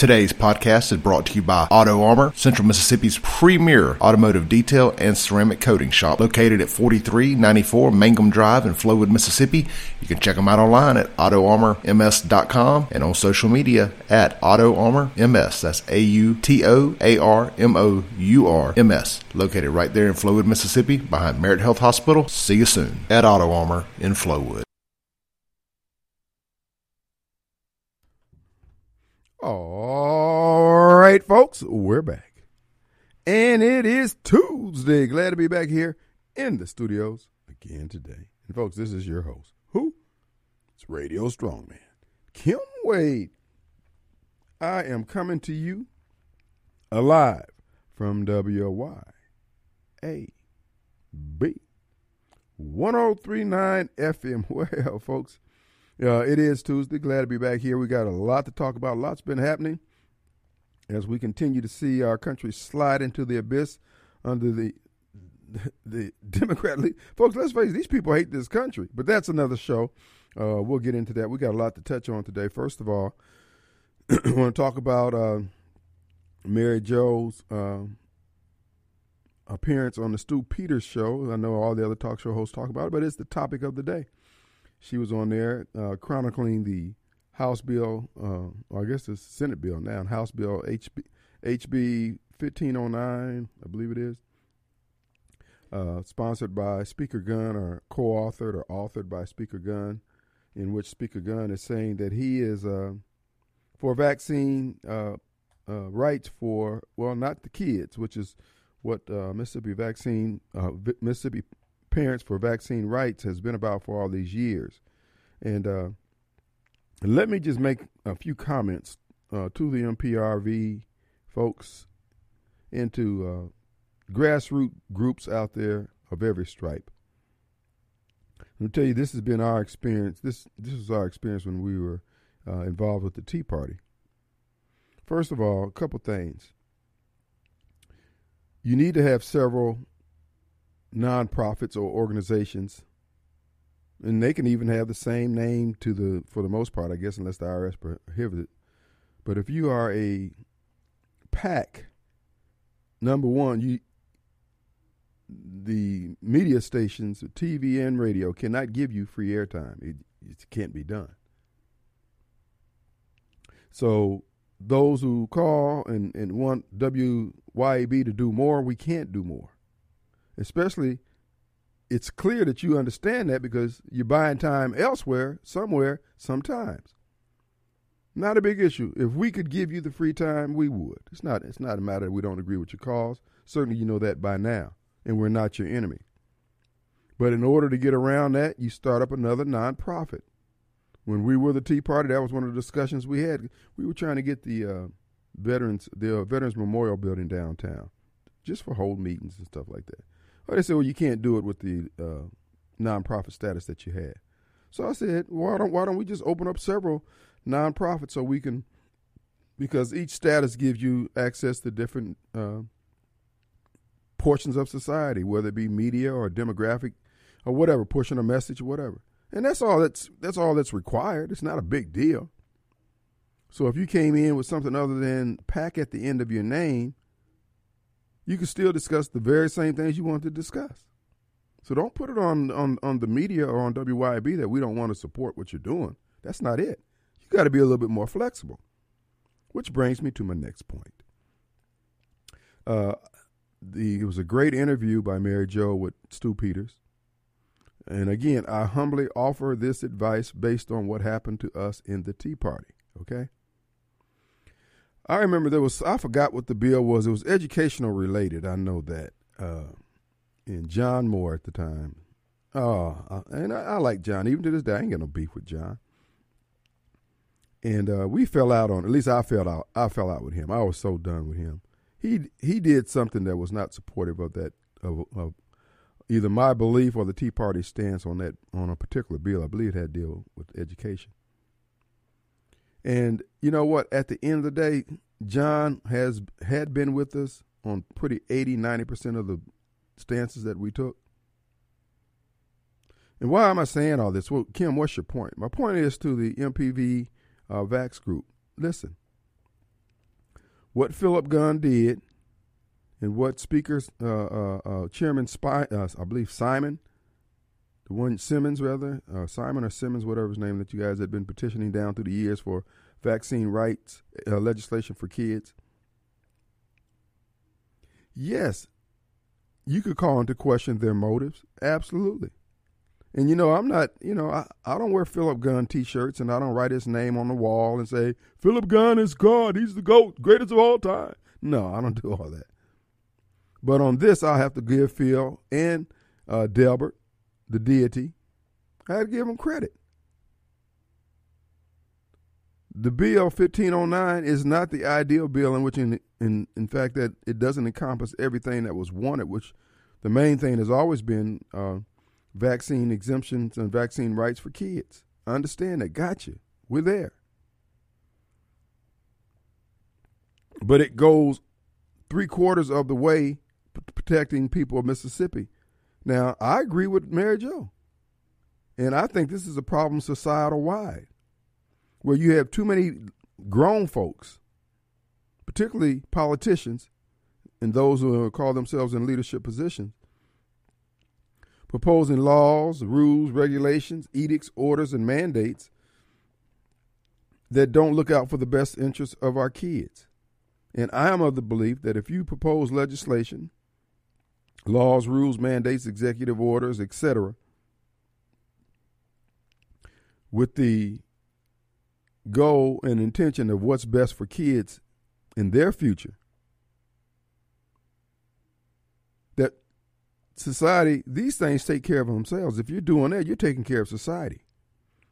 Today's podcast is brought to you by Auto Armour, Central Mississippi's premier automotive detail and ceramic coating shop, located at 4394 Mangum Drive in Flowood, Mississippi. You can check them out online at autoarmourms.com and on social media at autoarmourms. That's A U T O A R M O U R M S, located right there in Flowood, Mississippi, behind Merit Health Hospital. See you soon at Auto Armour in Flowood. All right, folks, we're back. And it is Tuesday. Glad to be back here in the studios again today. And, folks, this is your host. Who? It's Radio Strongman, Kim Wade. I am coming to you alive from WYAB 1039 FM. Well, folks, uh, it is Tuesday. Glad to be back here. We got a lot to talk about. A lot's been happening as we continue to see our country slide into the abyss under the the Democrat lead. Folks, let's face it, these people hate this country. But that's another show. Uh, we'll get into that. We got a lot to touch on today. First of all, I want to talk about uh, Mary Jo's uh, appearance on the Stu Peters show. I know all the other talk show hosts talk about it, but it's the topic of the day. She was on there uh, chronicling the House bill, uh, or I guess it's Senate bill now, House bill HB, HB 1509, I believe it is, uh, sponsored by Speaker Gunn or co authored or authored by Speaker Gunn, in which Speaker Gunn is saying that he is uh, for vaccine uh, uh, rights for, well, not the kids, which is what Mississippi Vaccine, Mississippi Parents for Vaccine Rights has been about for all these years. And uh, let me just make a few comments uh, to the MPRV folks and to uh, grassroots groups out there of every stripe. Let me tell you, this has been our experience. This this was our experience when we were uh, involved with the Tea Party. First of all, a couple things. You need to have several nonprofits or organizations, and they can even have the same name to the for the most part, I guess, unless the IRS prohibits it. But if you are a PAC, number one, you the media stations, TV and radio, cannot give you free airtime. It, it can't be done. So those who call and, and want WYAB to do more, we can't do more especially it's clear that you understand that because you're buying time elsewhere, somewhere, sometimes. Not a big issue. If we could give you the free time, we would. It's not it's not a matter that we don't agree with your cause. Certainly you know that by now. And we're not your enemy. But in order to get around that, you start up another nonprofit. When we were the Tea Party, that was one of the discussions we had. We were trying to get the uh, veterans the uh, Veterans Memorial Building downtown, just for hold meetings and stuff like that. Well, they said, well, you can't do it with the uh, nonprofit status that you had. So I said, why don't why don't we just open up several nonprofits so we can, because each status gives you access to different uh, portions of society, whether it be media or demographic or whatever, pushing a message or whatever. And that's all that's that's all that's required. It's not a big deal. So if you came in with something other than PAC at the end of your name, you can still discuss the very same things you want to discuss. So don't put it on on on the media or on WYB that we don't want to support what you're doing. That's not it. You got to be a little bit more flexible. Which brings me to my next point. Uh, the, it was a great interview by Mary Jo with Stu Peters. And again, I humbly offer this advice based on what happened to us in the Tea Party. Okay? I remember there was I forgot what the bill was. It was educational related. I know that. Uh, and John Moore at the time. Oh, and I, I, like John even to this day. I ain't got no beef with John. And uh, we fell out on. At least I fell out. I fell out with him. I was so done with him. He he did something that was not supportive of that of, of either my belief or the Tea Party stance on that on a particular bill. I believe it had to deal with education. And you know what? At the end of the day, John has had been with us on pretty 80, 90% of the stances that we took. And why am I saying all this? Well, Kim, what's your point? My point is to the MPV uh, Vax group. Listen, what Philip Gunn did and what speakers, uh, uh, uh, Chairman Spy, uh, I believe Simon, the one Simmons rather, uh, Simon or Simmons, whatever his name that you guys had been petitioning down through the years for vaccine rights uh, legislation for kids. Yes, you could call into question their motives. Absolutely. And you know, I'm not, you know, I, I don't wear Philip Gunn t shirts and I don't write his name on the wall and say, Philip Gunn is God. He's the GOAT, greatest of all time. No, I don't do all that. But on this, I have to give Phil and uh, Delbert, the deity, I have to give them credit. The bill 1509 is not the ideal bill in which, in, in, in fact, that it doesn't encompass everything that was wanted, which the main thing has always been uh, vaccine exemptions and vaccine rights for kids. I understand that. Gotcha. We're there. But it goes three quarters of the way protecting people of Mississippi. Now, I agree with Mary Jo. And I think this is a problem societal wide, where you have too many grown folks, particularly politicians and those who call themselves in leadership positions, proposing laws, rules, regulations, edicts, orders, and mandates that don't look out for the best interests of our kids. And I am of the belief that if you propose legislation, laws, rules, mandates, executive orders, etc., with the goal and intention of what's best for kids in their future, That society, these things take care of themselves. If you're doing that, you're taking care of society.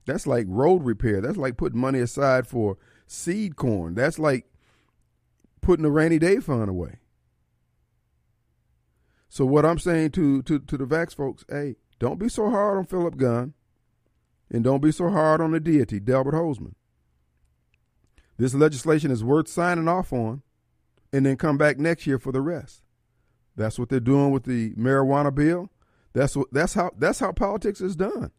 That's like road repair. That's like putting money aside for seed corn. That's like putting a rainy day fund away. So what I'm saying to to to the vax folks, hey, don't be so hard on Philip Gunn, and don't be so hard on the deity, Delbert Hosemann. This legislation is worth signing off on, and then come back next year for the rest. That's what they're doing with the marijuana bill. That's what that's how that's how politics is done.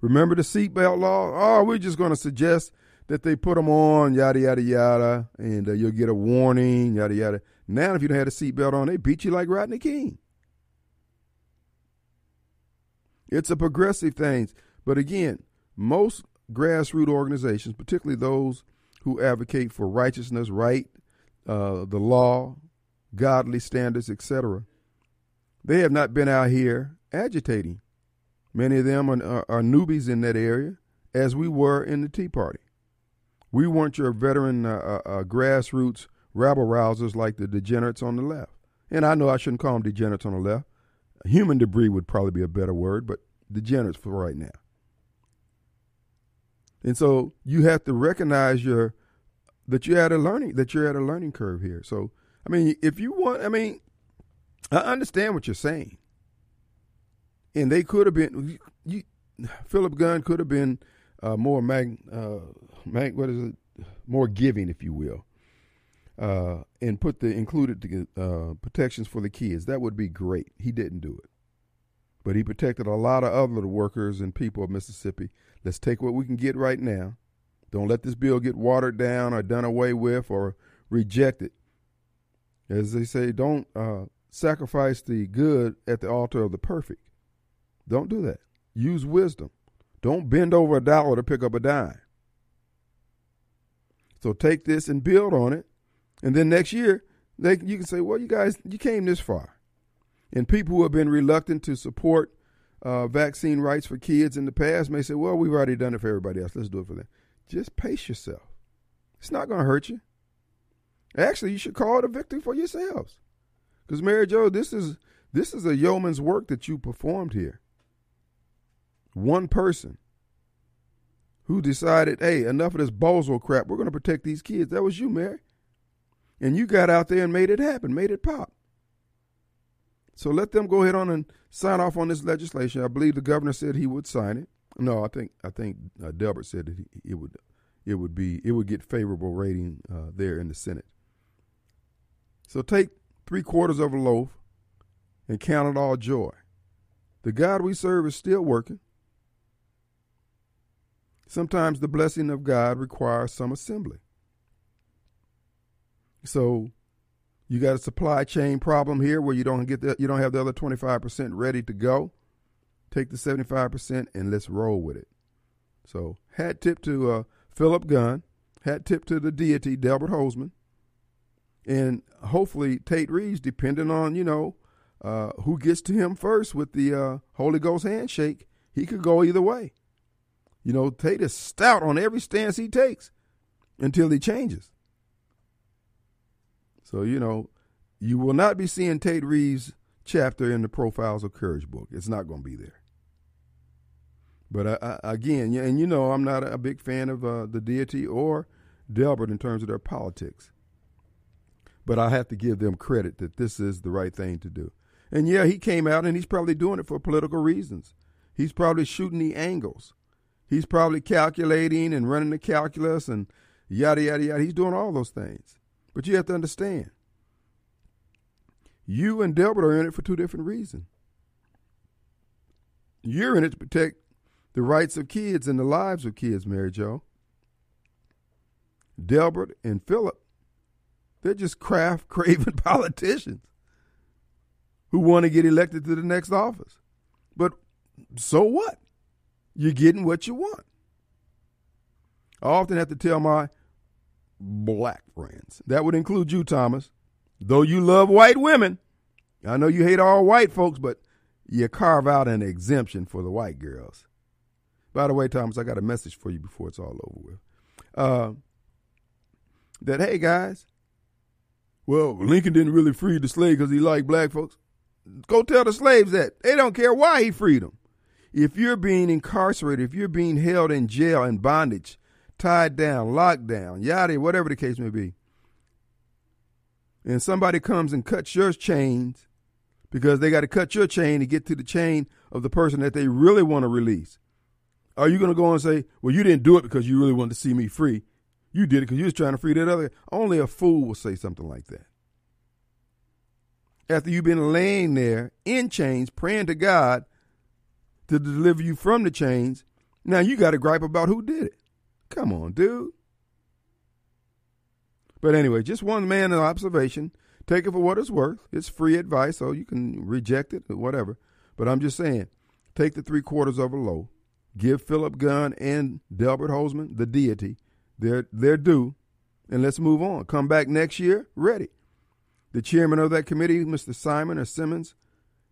Remember the seatbelt law? Oh, we're just going to suggest that they put them on, yada yada yada, and uh, you'll get a warning, yada yada. Now, if you don't have a seatbelt on, they beat you like Rodney King. It's a progressive thing, but again, most grassroots organizations, particularly those who advocate for righteousness, right, uh, the law, godly standards, etc. They have not been out here agitating. Many of them are, are, are, newbies in that area, as we were in the Tea Party. We weren't your veteran uh, uh, uh grassroots rabble rousers like the degenerates on the left. And I know I shouldn't call them degenerates on the left. Human debris would probably be a better word, but degenerates for right now. And so you have to recognize your that you're at a learning that you're at a learning curve here. So I mean, if you want, I mean, I understand what you're saying. And they could have been, you, Philip Gunn could have been uh, more mag, uh, mag, what is it, more giving, if you will, uh, and put the included uh, protections for the kids. That would be great. He didn't do it, but he protected a lot of other workers and people of Mississippi. Let's take what we can get right now. Don't let this bill get watered down or done away with or rejected as they say, don't uh, sacrifice the good at the altar of the perfect. Don't do that. Use wisdom. Don't bend over a dollar to pick up a dime. So take this and build on it, and then next year they you can say, well, you guys, you came this far, and people who have been reluctant to support uh, vaccine rights for kids in the past may say, well, we've already done it for everybody else. Let's do it for them. Just pace yourself. It's not going to hurt you. Actually, you should call it a victory for yourselves. Because Mary Jo, this is this is a yeoman's work that you performed here. One person who decided, hey, enough of this bozo crap. We're going to protect these kids. That was you, Mary. And you got out there and made it happen, made it pop. So let them go ahead on and sign off on this legislation. I believe the governor said he would sign it. No, I think I think uh, Delbert said that it would it would be it would get favorable rating uh, there in the Senate. So take three quarters of a loaf and count it all joy. The God we serve is still working. Sometimes the blessing of God requires some assembly. So you got a supply chain problem here where you don't get the, you don't have the other 25% ready to go. Take the 75% and let's roll with it. So hat tip to uh, Philip Gunn, hat tip to the deity Delbert Hosemann, and hopefully Tate Reeves, depending on you know uh, who gets to him first with the uh, Holy Ghost handshake, he could go either way. You know, Tate is stout on every stance he takes until he changes. So, you know, you will not be seeing Tate Reeves' chapter in the Profiles of Courage book. It's not going to be there. But uh, uh, again, and you know, I'm not a big fan of uh, the deity or Delbert in terms of their politics. But I have to give them credit that this is the right thing to do. And yeah, he came out and he's probably doing it for political reasons. He's probably shooting the angles. He's probably calculating and running the calculus and yada, yada, yada. He's doing all those things. But you have to understand you and Delbert are in it for two different reasons. You're in it to protect the rights of kids and the lives of kids, Mary Jo. Delbert and Philip, they're just craft craven politicians who want to get elected to the next office. But so what? You're getting what you want. I often have to tell my black friends, that would include you, Thomas, though you love white women. I know you hate all white folks, but you carve out an exemption for the white girls. By the way, Thomas, I got a message for you before it's all over with. Uh, that, hey, guys, well, Lincoln didn't really free the slave because he liked black folks. Go tell the slaves that. They don't care why he freed them. If you're being incarcerated, if you're being held in jail in bondage, tied down, locked down, yada, whatever the case may be, and somebody comes and cuts your chains because they got to cut your chain to get to the chain of the person that they really want to release. Are you going to go and say, well, you didn't do it because you really wanted to see me free? You did it because you was trying to free that other. Only a fool will say something like that. After you've been laying there in chains, praying to God to deliver you from the chains. Now you got to gripe about who did it. Come on, dude. But anyway, just one man observation. Take it for what it's worth. It's free advice, so you can reject it or whatever. But I'm just saying, take the three quarters of a loaf. Give Philip Gunn and Delbert Hosemann, the deity, their their due, and let's move on. Come back next year ready. The chairman of that committee, Mr. Simon or Simmons,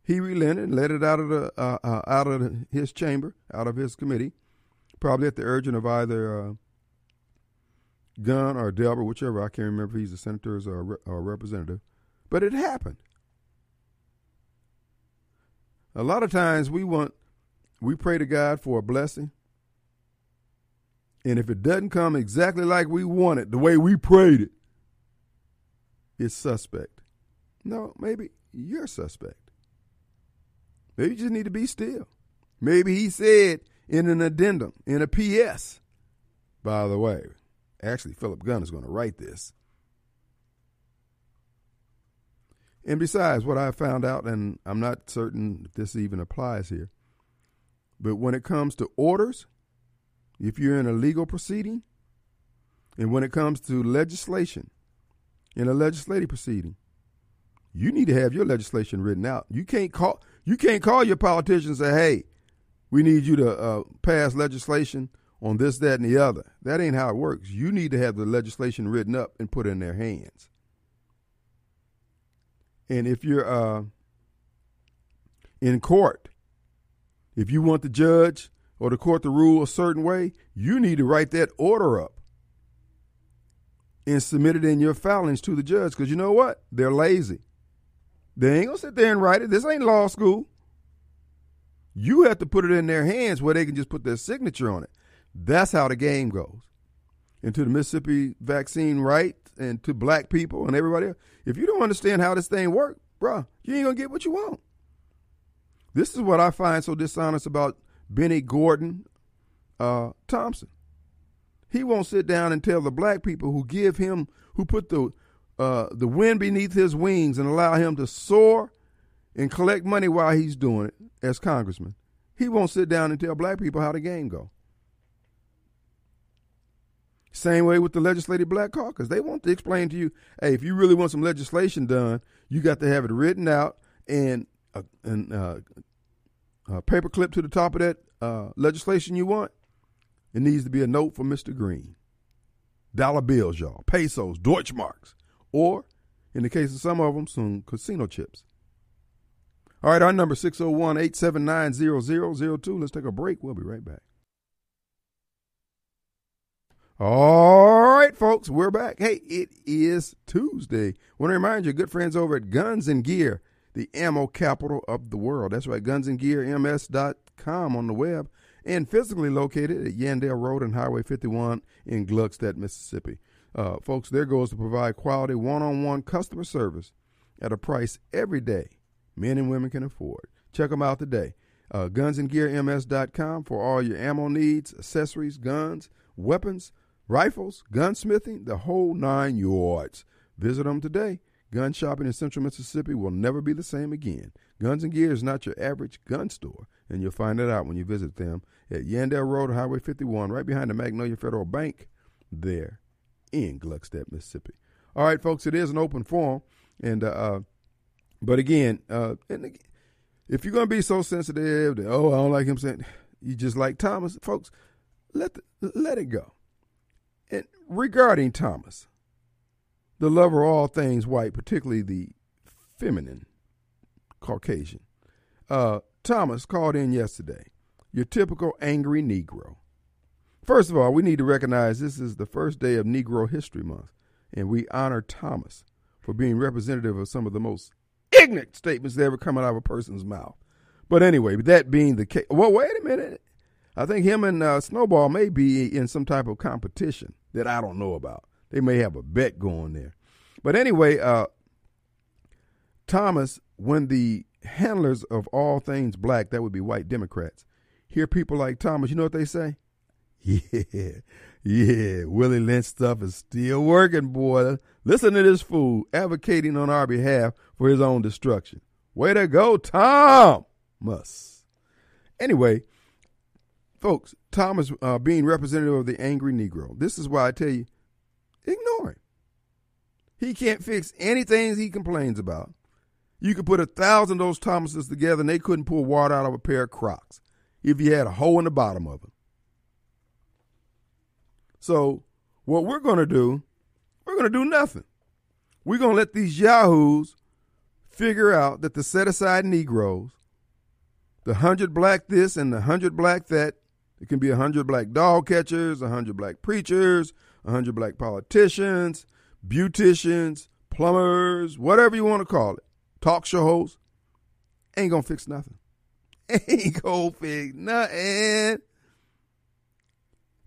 he relented, and let it out of the uh, uh, out of his chamber, out of his committee, probably at the urging of either uh, Gunn or Delbert, whichever. I can't remember if he's a senator or a representative, but it happened. A lot of times we want, we pray to God for a blessing, and if it doesn't come exactly like we want it, the way we prayed it, it's suspect. No, maybe you're suspect. Maybe you just need to be still. Maybe he said in an addendum, in a PS, by the way, actually, Philip Gunn is going to write this. And besides, what I found out, and I'm not certain if this even applies here, but when it comes to orders, if you're in a legal proceeding, and when it comes to legislation, in a legislative proceeding, you need to have your legislation written out. You can't call you can't call your politicians and say, "Hey, we need you to uh, pass legislation on this, that, and the other." That ain't how it works. You need to have the legislation written up and put in their hands. And if you're uh, in court, if you want the judge or the court to rule a certain way, you need to write that order up and submit it in your filings to the judge. Because you know what? They're lazy. They ain't gonna sit there and write it. This ain't law school. You have to put it in their hands where they can just put their signature on it. That's how the game goes. And to the Mississippi vaccine right and to black people and everybody else, if you don't understand how this thing works, bruh, you ain't gonna get what you want. This is what I find so dishonest about Bennie Gordon uh, Thompson. He won't sit down and tell the black people who give him, who put the uh, the wind beneath his wings and allow him to soar and collect money while he's doing it as congressman. He won't sit down and tell black people how the game go. Same way with the Legislative Black Caucus. They want to explain to you, hey, if you really want some legislation done, you got to have it written out and a, and, uh, a paper clip to the top of that uh, legislation you want. It needs to be a note for Mr. Green. Dollar bills, y'all, pesos, Deutschmarks, or in the case of some of them, some casino chips. All right, our number 601 879 0002. Let's take a break. We'll be right back. All right, folks, we're back. Hey, it is Tuesday. Want to remind you, good friends over at Guns and Gear, the ammo capital of the world. That's right, gunsandgearms.com on the web and physically located at Yandell Road and Highway 51 in Gluckstadt, Mississippi. Uh, folks, their goal is to provide quality one on one customer service at a price every day men and women can afford. Check them out today. Uh, gunsandgearms.com for all your ammo needs, accessories, guns, weapons, rifles, gunsmithing, the whole nine yards. Visit them today. Gun shopping in central Mississippi will never be the same again. Guns and Gear is not your average gun store, and you'll find it out when you visit them at Yandell Road, Highway 51, right behind the Magnolia Federal Bank, there in Gluckstadt, Mississippi. All right, folks, it is an open forum, and uh, uh but again, uh, and if you're gonna be so sensitive, that, oh, I don't like him saying, you just like Thomas, folks, let the, let it go. And regarding Thomas, the lover of all things white, particularly the feminine Caucasian, uh, Thomas called in yesterday. Your typical angry Negro. First of all, we need to recognize this is the first day of Negro History Month, and we honor Thomas for being representative of some of the most ignorant statements that ever come out of a person's mouth. But anyway, that being the case, well, wait a minute. I think him and uh, Snowball may be in some type of competition that I don't know about. They may have a bet going there. But anyway, uh, Thomas, when the handlers of all things black, that would be white Democrats, hear people like Thomas, you know what they say? Yeah, yeah, Willie Lynch stuff is still working, boy. Listen to this fool advocating on our behalf for his own destruction. Way to go, Thomas. Anyway, folks, Thomas uh, being representative of the angry Negro. This is why I tell you, ignore him. He can't fix anything he complains about. You could put a thousand of those Thomases together and they couldn't pull water out of a pair of Crocs if you had a hole in the bottom of them. So, what we're going to do, we're going to do nothing. We're going to let these yahoos figure out that the set aside Negroes, the hundred black this and the hundred black that, it can be a hundred black dog catchers, a hundred black preachers, a hundred black politicians, beauticians, plumbers, whatever you want to call it, talk show hosts, ain't gonna fix nothing. Ain't gonna fix nothing.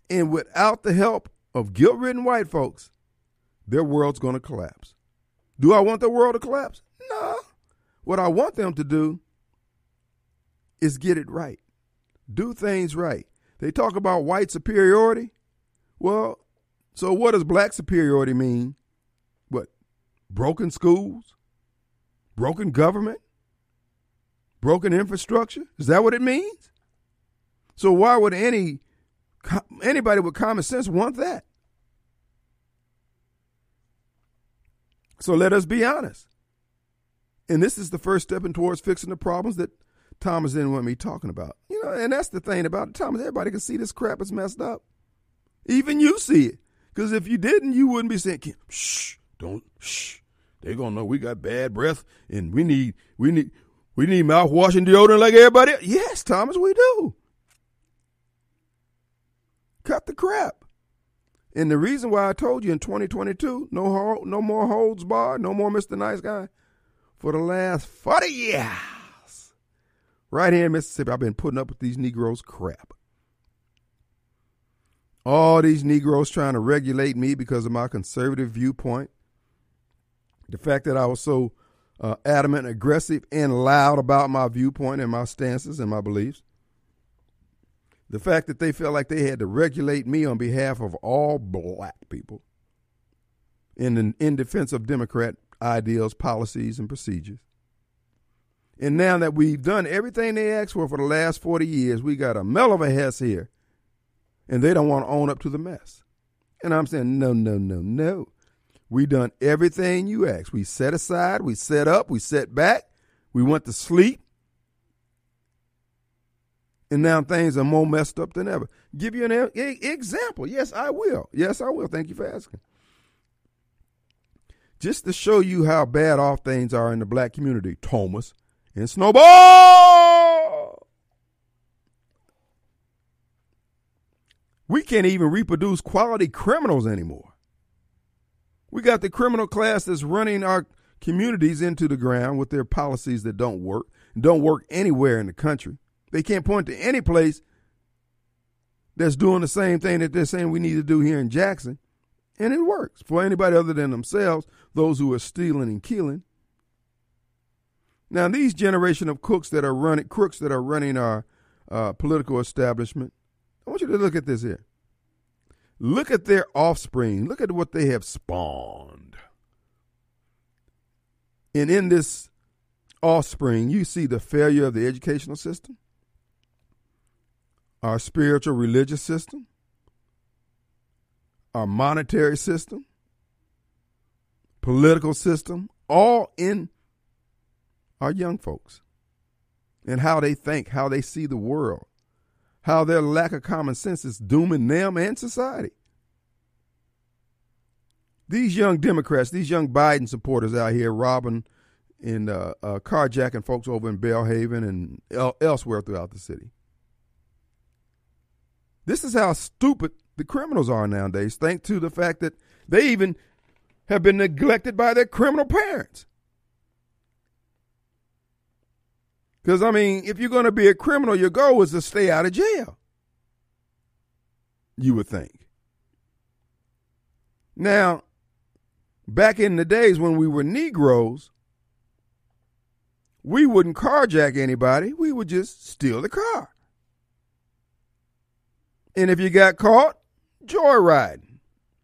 And without the help of guilt ridden white folks, their world's going to collapse. Do I want the world to collapse? No. What I want them to do is get it right, do things right. They talk about white superiority. Well, so what does black superiority mean? What? Broken schools? Broken government? Broken infrastructure? Is that what it means? So why would any Anybody with common sense want that. So let us be honest. And this is the first step in towards fixing the problems that Thomas didn't want me talking about. You know, and that's the thing about it. Thomas. Everybody can see this crap is messed up. Even you see it. Because if you didn't, you wouldn't be saying, shh, don't, shh. They're gonna know we got bad breath and we need we need we need mouthwash and deodorant like everybody else. Yes, Thomas, we do. Cut the crap. And the reason why I told you in 2022, no no more holds barred, no more Mr. Nice Guy, for the last 40 years, right here in Mississippi, I've been putting up with these Negroes crap. All these Negroes trying to regulate me because of my conservative viewpoint. The fact that I was so uh, adamant, aggressive, and loud about my viewpoint and my stances and my beliefs. The fact that they felt like they had to regulate me on behalf of all black people in, in defense of Democrat ideals, policies, and procedures. And now that we've done everything they asked for for the last 40 years, we got a mell of a mess here. And they don't want to own up to the mess. And I'm saying, no, no, no, no. We done everything you asked. We set aside, we set up, we set back, we went to sleep. And now things are more messed up than ever. Give you an example. Yes, I will. Yes, I will. Thank you for asking. Just to show you how bad off things are in the black community, Thomas and Snowball. We can't even reproduce quality criminals anymore. We got the criminal class that's running our communities into the ground with their policies that don't work, don't work anywhere in the country. They can't point to any place that's doing the same thing that they're saying we need to do here in Jackson. And it works for anybody other than themselves, those who are stealing and killing. Now, these generation of cooks that are running, crooks that are running our uh, political establishment, I want you to look at this here. Look at their offspring. Look at what they have spawned. And in this offspring, you see the failure of the educational system, our spiritual religious system, our monetary system, political system, all in our young folks and how they think, how they see the world how their lack of common sense is dooming them and society. These young Democrats, these young Biden supporters out here robbing and uh, uh, carjacking folks over in Belhaven and el- elsewhere throughout the city. This is how stupid the criminals are nowadays, thanks to the fact that they even have been neglected by their criminal parents. Because, I mean, if you're going to be a criminal, your goal is to stay out of jail. You would think. Now, back in the days when we were Negroes, we wouldn't carjack anybody. We would just steal the car. And if you got caught, joyriding.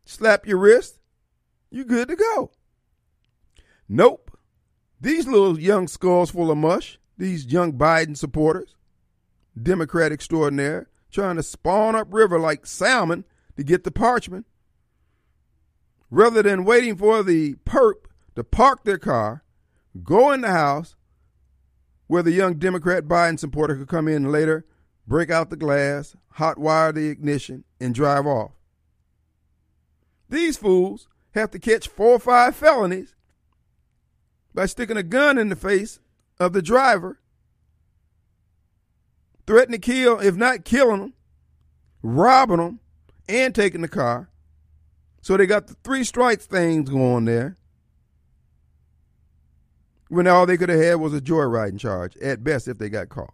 Slap your wrist, you good to go. Nope. These little young skulls full of mush these young Biden supporters, Democrat extraordinaire, trying to spawn up river like salmon to get the parchment. Rather than waiting for the perp to park their car, go in the house where the young Democrat Biden supporter could come in later, break out the glass, hot wire the ignition, and drive off. These fools have to catch four or five felonies by sticking a gun in the face of the driver, threatening to kill, if not killing them, robbing them, and taking the car. So they got the three strikes things going there. When all they could have had was a joyriding charge, at best, if they got caught.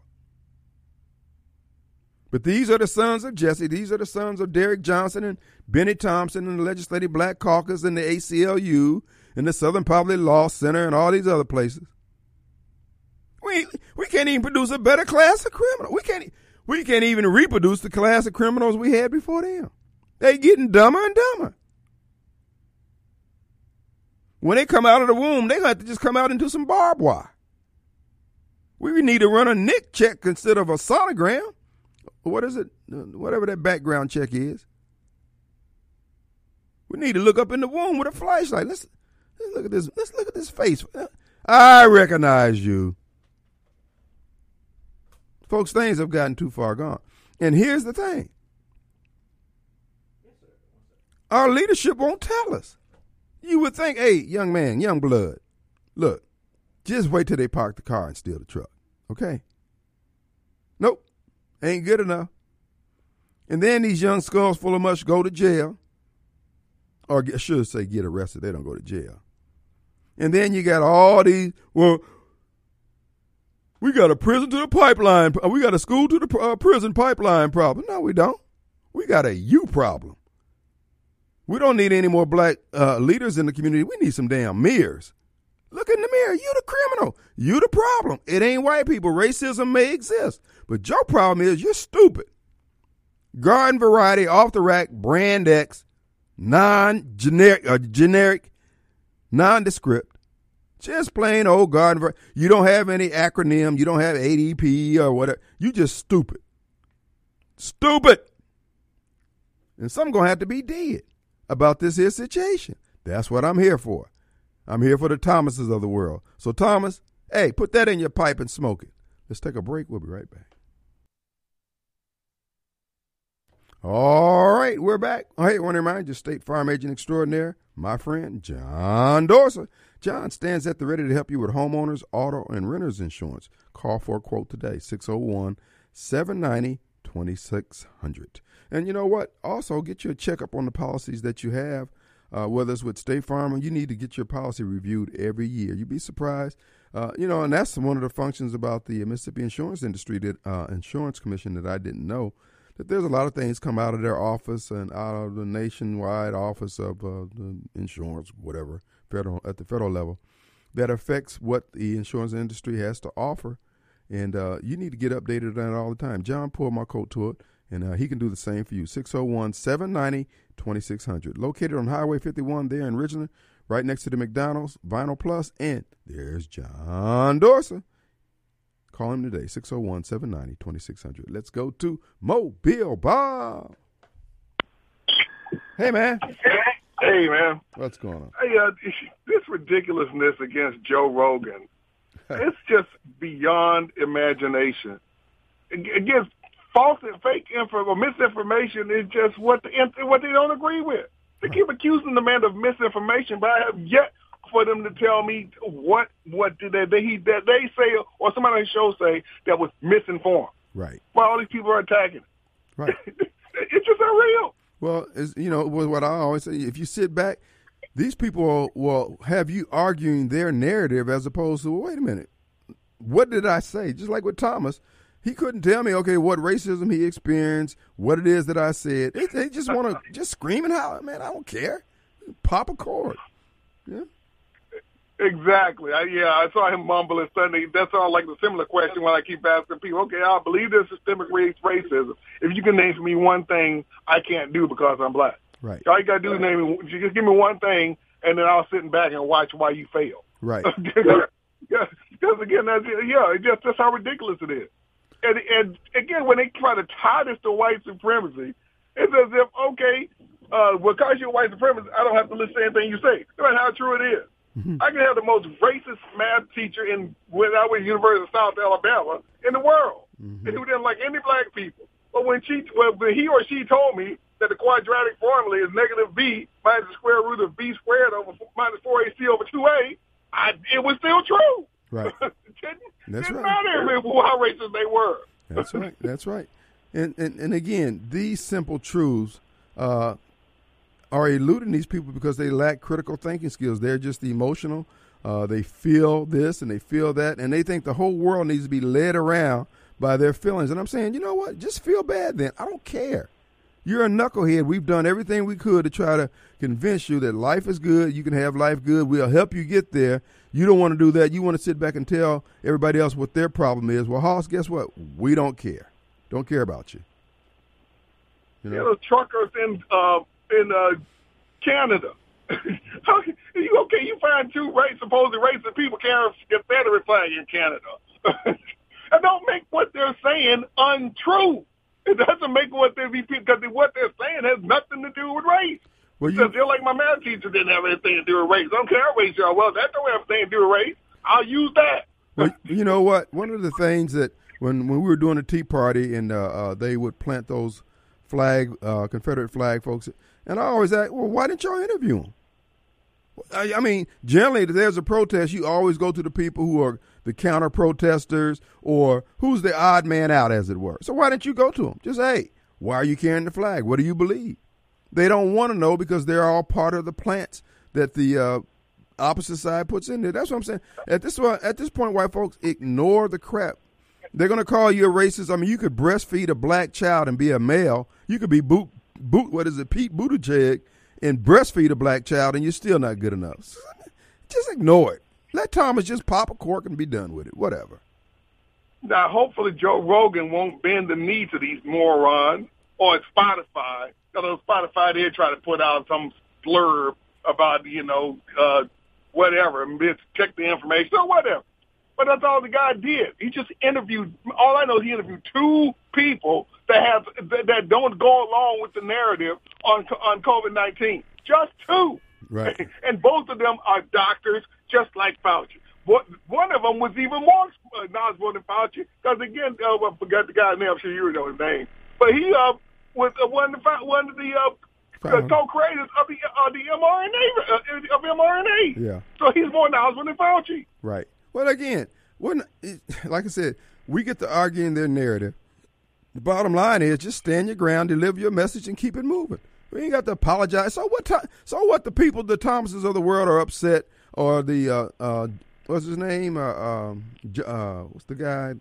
But these are the sons of Jesse. These are the sons of Derrick Johnson and Bennie Thompson and the Legislative Black Caucus and the ACLU and the Southern Poverty Law Center and all these other places. We we can't even produce a better class of criminal. We can't we can't even reproduce the class of criminals we had before them. They getting dumber and dumber. When they come out of the womb, they have to just come out into some barbed wire. We need to run a nick check instead of a sonogram. What is it? Whatever that background check is. We need to look up in the womb with a flashlight. Let's, let's look at this. Let's look at this face. I recognize you. Folks, things have gotten too far gone. And here's the thing our leadership won't tell us. You would think, hey, young man, young blood, look, just wait till they park the car and steal the truck. Okay? Nope. Ain't good enough. And then these young skulls full of mush go to jail. Or I should say get arrested. They don't go to jail. And then you got all these, well, we got a prison to the pipeline. We got a school to the uh, prison pipeline problem. No, we don't. We got a you problem. We don't need any more black uh, leaders in the community. We need some damn mirrors. Look in the mirror. You the criminal. You the problem. It ain't white people. Racism may exist, but your problem is you're stupid. Garden variety, off the rack, brand X, non generic, uh, generic, nondescript just plain old garden. You don't have any acronym. You don't have ADP or whatever. You just stupid. Stupid. And some going to have to be dead. about this here situation. That's what I'm here for. I'm here for the Thomases of the world. So, Thomas, hey, put that in your pipe and smoke it. Let's take a break. We'll be right back. All right, we're back. Oh, hey, want to remind you, State Farm Agent Extraordinaire, my friend John Dorser. John stands at the ready to help you with homeowners, auto, and renters insurance. Call for a quote today, 601 790 2600. And you know what? Also, get you a checkup on the policies that you have, uh, whether it's with State Farm or you need to get your policy reviewed every year. You'd be surprised. Uh, you know, and that's one of the functions about the Mississippi insurance industry, that uh, insurance commission that I didn't know that there's a lot of things come out of their office and out of the nationwide office of uh, the insurance, whatever, federal at the federal level, that affects what the insurance industry has to offer. And uh, you need to get updated on it all the time. John pulled my coat to it, and uh, he can do the same for you. 601 790 2600. Located on Highway 51 there in Ridgeland, right next to the McDonald's, Vinyl Plus, and there's John Dorser. Call him today, 601 790 2600. Let's go to Mobile Bob. Hey, man. Hey, man. What's going on? Hey, uh, this ridiculousness against Joe Rogan, it's just beyond imagination. Against false and fake info or misinformation is just what the, what they don't agree with. They keep accusing the man of misinformation, but I have yet for them to tell me what what did they, they that they say or somebody on the show say that was misinformed. Right. Why all these people are attacking. Right. it's just unreal. Well, you know, what I always say, if you sit back, these people will have you arguing their narrative as opposed to, well, wait a minute, what did I say? Just like with Thomas, he couldn't tell me, okay, what racism he experienced, what it is that I said. They, they just want to just scream and holler. Man, I don't care. Pop a chord. Yeah. Exactly. I, yeah, I saw him mumble and Sunday. That sounds like the similar question when I keep asking people, okay, I believe there's systemic race racism. If you can name for me one thing I can't do because I'm black. Right. All you got to do is name me, just give me one thing, and then I'll sit back and watch why you fail. Right. yeah, because again, that's, yeah, just that's how ridiculous it is. And, and again, when they try to tie this to white supremacy, it's as if, okay, uh, because you're white supremacist, I don't have to listen to anything you say. No matter how true it is. Mm-hmm. I can have the most racist math teacher in when I to University of South Alabama in the world, mm-hmm. and who didn't like any black people. But when she, well, when he or she told me that the quadratic formula is negative b minus the square root of b squared over minus four ac over two a, I it was still true. Right. didn't, That's didn't right. matter how racist they were. That's right. That's right. And, and and again, these simple truths uh, are eluding these people because they lack critical thinking skills. They're just emotional. Uh, they feel this and they feel that, and they think the whole world needs to be led around by their feelings. And I'm saying, you know what? Just feel bad then. I don't care. You're a knucklehead. We've done everything we could to try to convince you that life is good. You can have life good. We'll help you get there. You don't want to do that. You want to sit back and tell everybody else what their problem is. Well, Hoss, guess what? We don't care. Don't care about you. You know, yeah, those truckers in uh, in uh, Canada. How, you okay? You find two race, supposedly racist people carrying a Confederate flag in Canada. and don't make what they're saying untrue. It doesn't make what they be because what they're saying has nothing to do with race. Well, you, they're like my math teacher didn't have anything to do with race. I don't care what race are. Well, that don't have anything to do with race. I'll use that. Well, you know what? One of the things that when when we were doing the Tea Party and uh, uh, they would plant those flag uh, Confederate flag folks, and I always ask, well, why didn't y'all interview him? I, mean, generally, if there's a protest, you always go to the people who are the counter protesters or who's the odd man out, as it were. So why didn't you go to them? Just hey, why are you carrying the flag? What do you believe? They don't want to know because they're all part of the plants that the uh, opposite side puts in there. That's what I'm saying. At this at this point, white folks ignore the crap. They're going to call you a racist. I mean, you could breastfeed a black child and be a male. You could be boot boot what is it, Pete Buttigieg, and breastfeed a black child, and you're still not good enough. Just ignore it. Let Thomas just pop a cork and be done with it. Whatever. Now, hopefully, Joe Rogan won't bend the knee to these morons, or Spotify. Because Spotify did try to put out some blurb about, you know, uh, whatever, and check the information or whatever. But that's all the guy did. He just interviewed. All I know is he interviewed two people that have that, that don't go along with the narrative on on COVID nineteen. just two. Right. and both of them are doctors, just like Fauci. One one of them was even more uh, knowledgeable than Fauci, because again, uh, I forgot the guy's name. I'm sure you know his name, but he uh, was uh, one of the one of the uh, the co-creators of the uh, the mRNA uh, of mRNA. Yeah. So he's more knowledgeable than Fauci. Right. Well, again, when like I said, we get to argue in their narrative. The bottom line is just stand your ground, deliver your message, and keep it moving. We ain't got to apologize. So what? so what? The people, the Thomases of the world, are upset, or the uh, uh, what's his name? Uh, um, uh, what's the guy?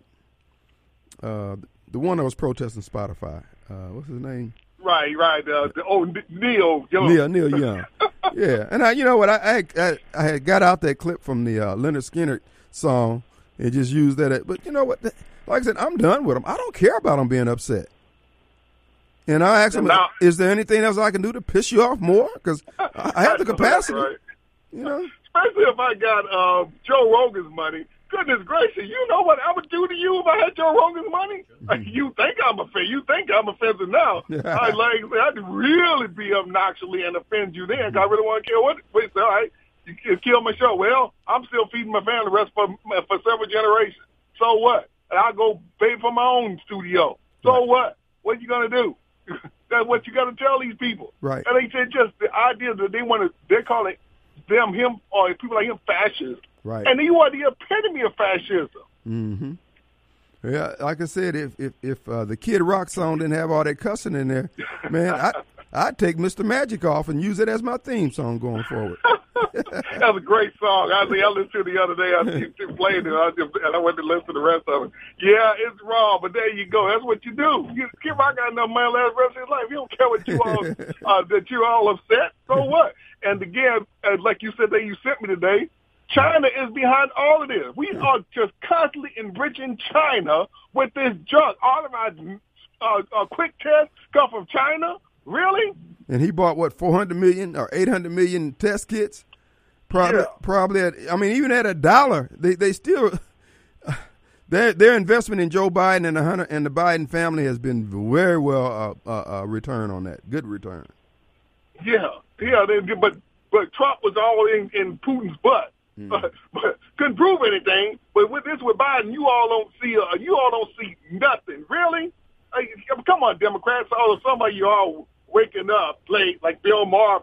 Uh, the one that was protesting Spotify. Uh, what's his name? Right, right. Uh, the, oh, Neil Young. Neil, Neil Young. yeah, and I, you know what? I, I, I had got out that clip from the uh, Lynyrd Skynyrd song and just used that. But you know what? Like I said, I'm done with them. I don't care about them being upset. And I asked him, now, "Is there anything else I can do to piss you off more? Because I have the capacity." Right. You know, especially if I got uh, Joe Rogan's money. Goodness gracious, you know what I would do to you if I had Joe Rogan's money? Mm-hmm. You think I'm offensive? You think I'm offensive now? I like I'd really be obnoxiously and offend you then. Cause I really want to kill what? Wait, all right, you kill my show. Well, I'm still feeding my family the rest for for several generations. So what? And I'll go pay for my own studio. So right. what? What you gonna do? That's what you got to tell these people. Right. And they said just the idea that they want to, they're calling them, him, or people like him fascist. Right. And you are the epitome of fascism. Mm-hmm. Yeah, like I said, if if, if uh, the Kid Rock song didn't have all that cussing in there, man, I I'd take Mr. Magic off and use it as my theme song going forward. That's a great song. I, I listened to it the other day. I keep playing it, I just, and I went to listen to the rest of it. Yeah, it's raw, but there you go. That's what you do. You, Kid Rock got enough money last rest of his life. You don't care what you all uh, that you're all upset. So what? And again, uh, like you said that you sent me today, China is behind all of this. We are just constantly enriching China with this junk. All of our uh, uh, quick tests come from China. Really? And he bought what 400 million or 800 million test kits. Probably, yeah. probably. At, I mean, even at a dollar, they they still their their investment in Joe Biden and the Hunter and the Biden family has been very well uh, uh, uh, return on that. Good return. Yeah, yeah. They, but but Trump was all in, in Putin's butt. Mm. But, but couldn't prove anything. But with this with Biden, you all don't see uh, you all don't see nothing. Really? Like, come on, Democrats. Although some of you all waking up late, like Bill Maher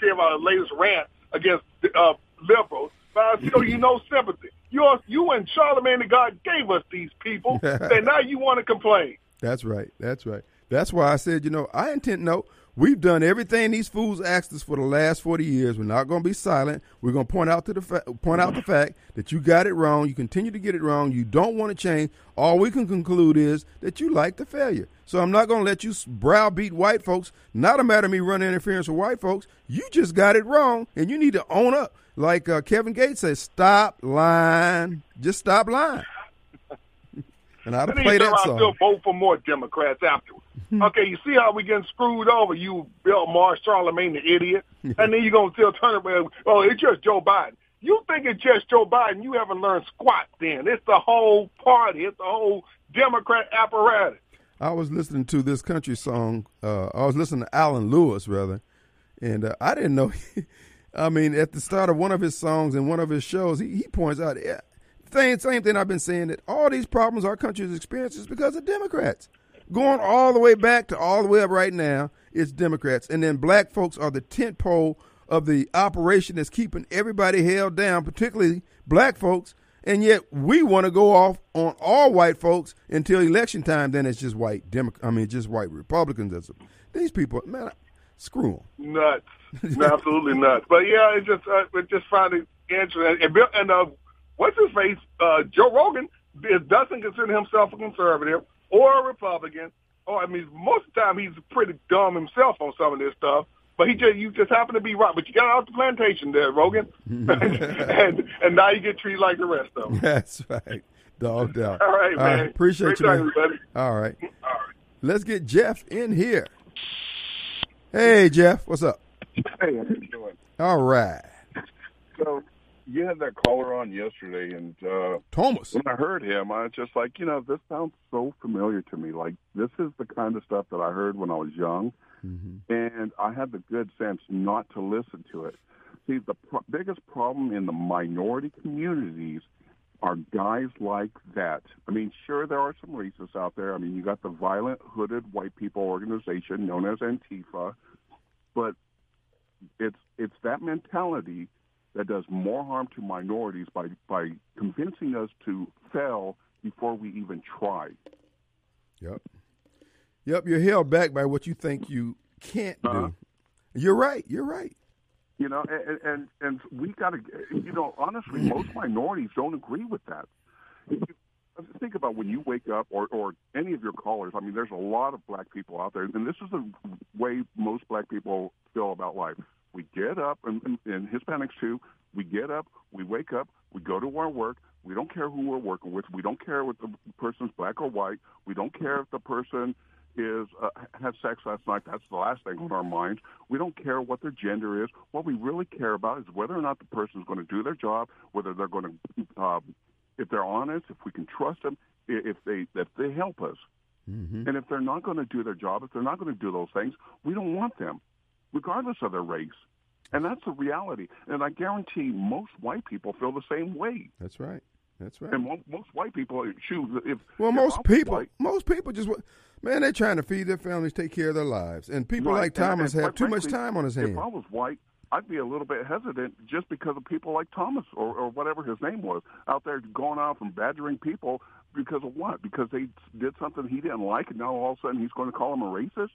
gave out a latest rant against uh, liberals, but I show you no sympathy. You are, you and Charlemagne the God gave us these people, and now you want to complain. That's right. That's right. That's why I said, you know, I intend no. We've done everything these fools asked us for the last forty years. We're not going to be silent. We're going to point out to the fa- point out the fact that you got it wrong. You continue to get it wrong. You don't want to change. All we can conclude is that you like the failure. So I'm not going to let you browbeat white folks. Not a matter of me running interference with white folks. You just got it wrong, and you need to own up. Like uh, Kevin Gates says, stop lying. Just stop lying. and I'll play that song. I still vote for more Democrats afterwards. Hmm. okay, you see how we getting screwed over, you Bill Maher, Charlemagne the idiot, and then you're gonna still turn around. Oh, it's just Joe Biden. You think it's just Joe Biden? You haven't learned squat. Then it's the whole party. It's the whole Democrat apparatus. I was listening to this country song. Uh, I was listening to Aaron Lewis rather, and uh, I didn't know. I mean, at the start of one of his songs and one of his shows, he, he points out, yeah, same same thing I've been saying that all these problems our country is experiencing is because of Democrats going all the way back to all the way up right now, it's Democrats. And then black folks are the tent pole of the operation that's keeping everybody held down, particularly black folks. And yet we want to go off on all white folks until election time. Then it's just white Democrat. I mean, just white Republicans. That's these people, man. Screw them. Nuts. Absolutely nuts. But yeah, it just uh, it just find it interesting. And, Bill, and uh, what's his face? Uh, Joe Rogan doesn't consider himself a conservative or a Republican. Or I mean, most of the time he's pretty dumb himself on some of this stuff. But he just you just happen to be right. But you got out the plantation there, Rogan, and and now you get treated like the rest of them. That's right, dog doubt. All right, man. Right, appreciate Great you, man. Everybody. All right, all right. Let's get Jeff in here. Hey, Jeff, what's up? Hey, how you doing? All right. So you had that caller on yesterday, and uh, Thomas. When I heard him, I was just like, you know, this sounds so familiar to me. Like this is the kind of stuff that I heard when I was young, mm-hmm. and I had the good sense not to listen to it. See, the pro- biggest problem in the minority communities are guys like that. I mean, sure, there are some racists out there. I mean, you got the violent hooded white people organization known as Antifa, but it's it's that mentality that does more harm to minorities by by convincing us to fail before we even try. Yep. Yep, you're held back by what you think you can't uh-huh. do. You're right. You're right. You know, and and, and we got to. You know, honestly, most minorities don't agree with that. Think about when you wake up, or or any of your callers. I mean, there's a lot of black people out there, and this is the way most black people feel about life. We get up, and, and, and Hispanics too. We get up, we wake up, we go to our work. We don't care who we're working with. We don't care if the person's black or white. We don't care if the person is uh, had sex last night. That's the last thing on our minds. We don't care what their gender is. What we really care about is whether or not the person is going to do their job, whether they're going to, uh, if they're honest, if we can trust them, if they if they help us. Mm-hmm. And if they're not going to do their job, if they're not going to do those things, we don't want them, regardless of their race. And that's the reality. And I guarantee most white people feel the same way. That's right. That's right. And most, most white people, uh, choose if well, most people, white, most people just man, they're trying to feed their families, take care of their lives, and people right. like Thomas and, and have too frankly, much time on his hands. If I was white, I'd be a little bit hesitant just because of people like Thomas or, or whatever his name was out there going out and badgering people because of what? Because they did something he didn't like, and now all of a sudden he's going to call him a racist.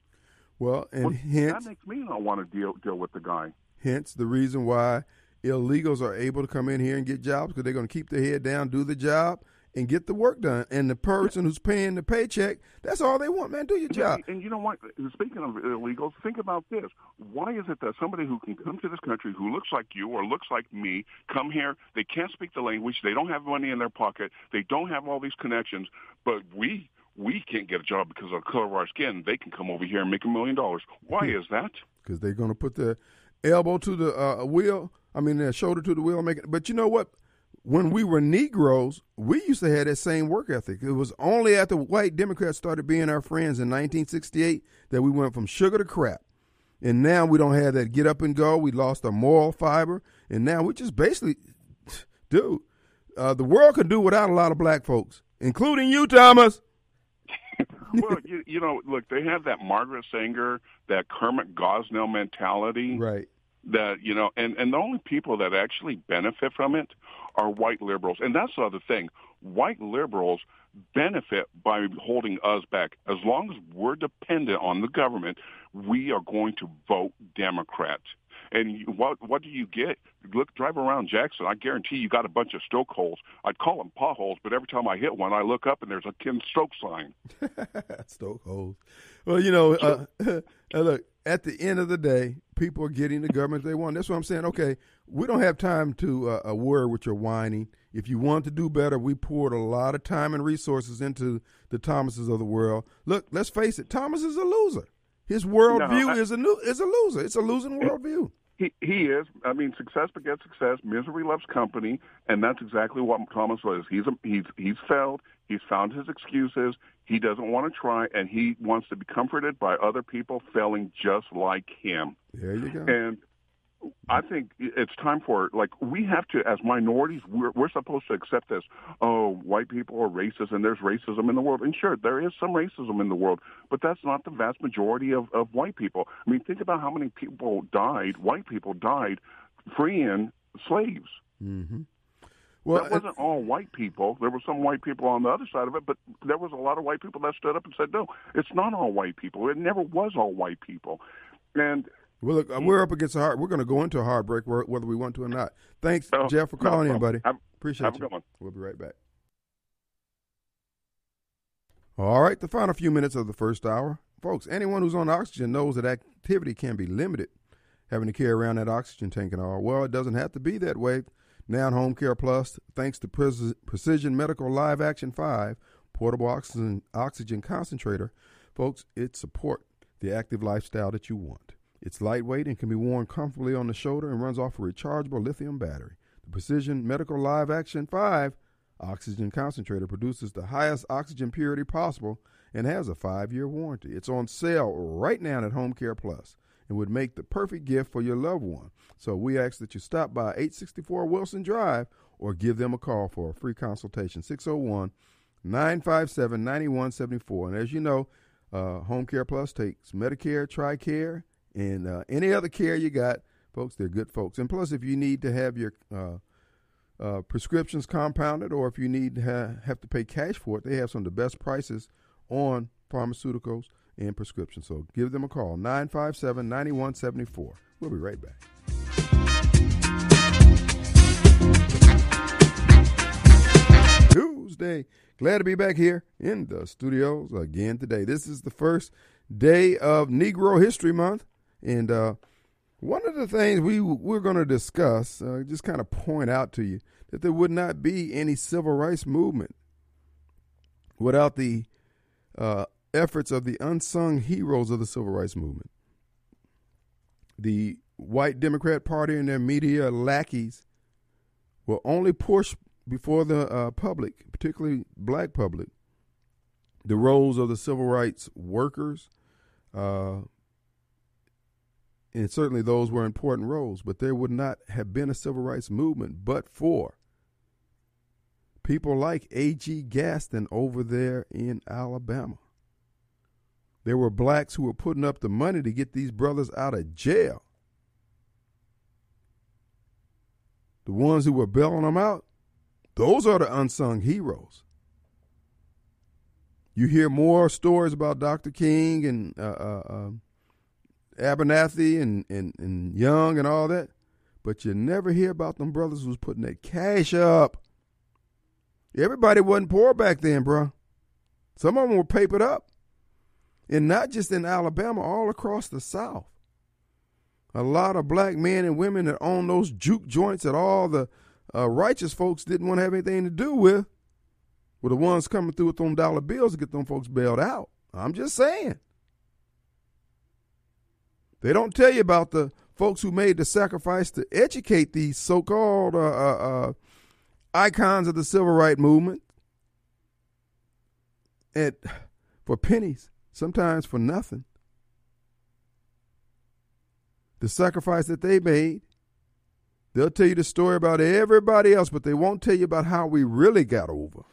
Well, and well, hence that makes me not want to deal deal with the guy. Hence the reason why illegals are able to come in here and get jobs because they're going to keep their head down, do the job, and get the work done. And the person who's paying the paycheck, that's all they want, man. Do your job. And you know what? Speaking of illegals, think about this. Why is it that somebody who can come to this country who looks like you or looks like me come here, they can't speak the language, they don't have money in their pocket, they don't have all these connections, but we we can't get a job because of the color of our skin. They can come over here and make a million dollars. Why is that? Because they're going to put their elbow to the uh, wheel. I mean, their shoulder to the wheel. And make it. But you know what? when we were Negroes, we used to have that same work ethic. It was only after white Democrats started being our friends in 1968 that we went from sugar to crap. And now we don't have that get up and go. We lost our moral fiber. And now we just basically, dude, uh, the world could do without a lot of black folks, including you, Thomas. well, you, you know, look, they have that Margaret Sanger, that Kermit Gosnell mentality. Right. that you know and and the only people that actually benefit from it are white liberals. And that's the other thing. White liberals benefit by holding us back. As long as we're dependent on the government we are going to vote democrat and what what do you get? Look, drive around Jackson. I guarantee you got a bunch of stoke holes. I'd call them potholes, but every time I hit one, I look up and there's a Ken Stoke sign. stoke holes. Well, you know, uh, look. At the end of the day, people are getting the government they want. That's what I'm saying. Okay, we don't have time to uh, uh, worry with your whining. If you want to do better, we poured a lot of time and resources into the Thomases of the world. Look, let's face it, Thomas is a loser. His worldview no, is a new, is a loser. It's a losing worldview. He he is. I mean, success begets success. Misery loves company, and that's exactly what Thomas was. He's a, he's he's failed. He's found his excuses. He doesn't want to try, and he wants to be comforted by other people failing just like him. There you go. And I think it's time for like we have to as minorities we're we're supposed to accept this. Oh, white people are racist and there's racism in the world. And sure, there is some racism in the world, but that's not the vast majority of of white people. I mean, think about how many people died, white people died freeing slaves. Mm-hmm. Well, that wasn't all white people. There were some white people on the other side of it, but there was a lot of white people that stood up and said, "No, it's not all white people. It never was all white people." And well, look, we're mm. up against a hard. We're going to go into a hard break, whether we want to or not. Thanks, no, Jeff, for calling no, in, buddy. Have, Appreciate have you. Have a good one. We'll be right back. All right, the final few minutes of the first hour, folks. Anyone who's on oxygen knows that activity can be limited. Having to carry around that oxygen tank and all. Well, it doesn't have to be that way. Now in Home Care Plus, thanks to Precision Medical Live Active 5, portable oxygen, oxygen concentrator, folks, it supports the active lifestyle that you want. It's lightweight and can be worn comfortably on the shoulder and runs off a rechargeable lithium battery. The Precision Medical Live Active 5 oxygen concentrator produces the highest oxygen purity possible and has a five year warranty. It's on sale right now at Home Care Plus and would make the perfect gift for your loved one. So we ask that you stop by 864 Wilson Drive or give them a call for a free consultation 601 957 9174. And as you know, uh, Home Care Plus takes Medicare, TRICARE, and uh, any other care you got. Folks, they're good folks. And plus, if you need to have your uh, uh, prescriptions compounded or if you need to ha- have to pay cash for it, they have some of the best prices on pharmaceuticals and prescriptions. So give them a call, 957 9174. We'll be right back. Tuesday. Glad to be back here in the studios again today. This is the first day of Negro History Month. And uh, one of the things we, we're going to discuss, uh, just kind of point out to you, that there would not be any civil rights movement without the uh, efforts of the unsung heroes of the civil rights movement. The white Democrat Party and their media lackeys will only push before the uh, public, particularly black public, the roles of the civil rights workers, uh, and certainly those were important roles, but there would not have been a civil rights movement but for people like A.G. Gaston over there in Alabama. There were blacks who were putting up the money to get these brothers out of jail. The ones who were bailing them out, those are the unsung heroes. You hear more stories about Dr. King and uh, uh, uh, Abernathy and, and, and Young and all that, but you never hear about them brothers who was putting that cash up. Everybody wasn't poor back then, bro. Some of them were papered up. And not just in Alabama, all across the South. A lot of black men and women that owned those juke joints that all the uh, righteous folks didn't want to have anything to do with were the ones coming through with them dollar bills to get them folks bailed out. I'm just saying. They don't tell you about the folks who made the sacrifice to educate these so-called uh, uh, uh icons of the civil rights movement at for pennies, sometimes for nothing. The sacrifice that they made They'll tell you the story about everybody else, but they won't tell you about how we really got over.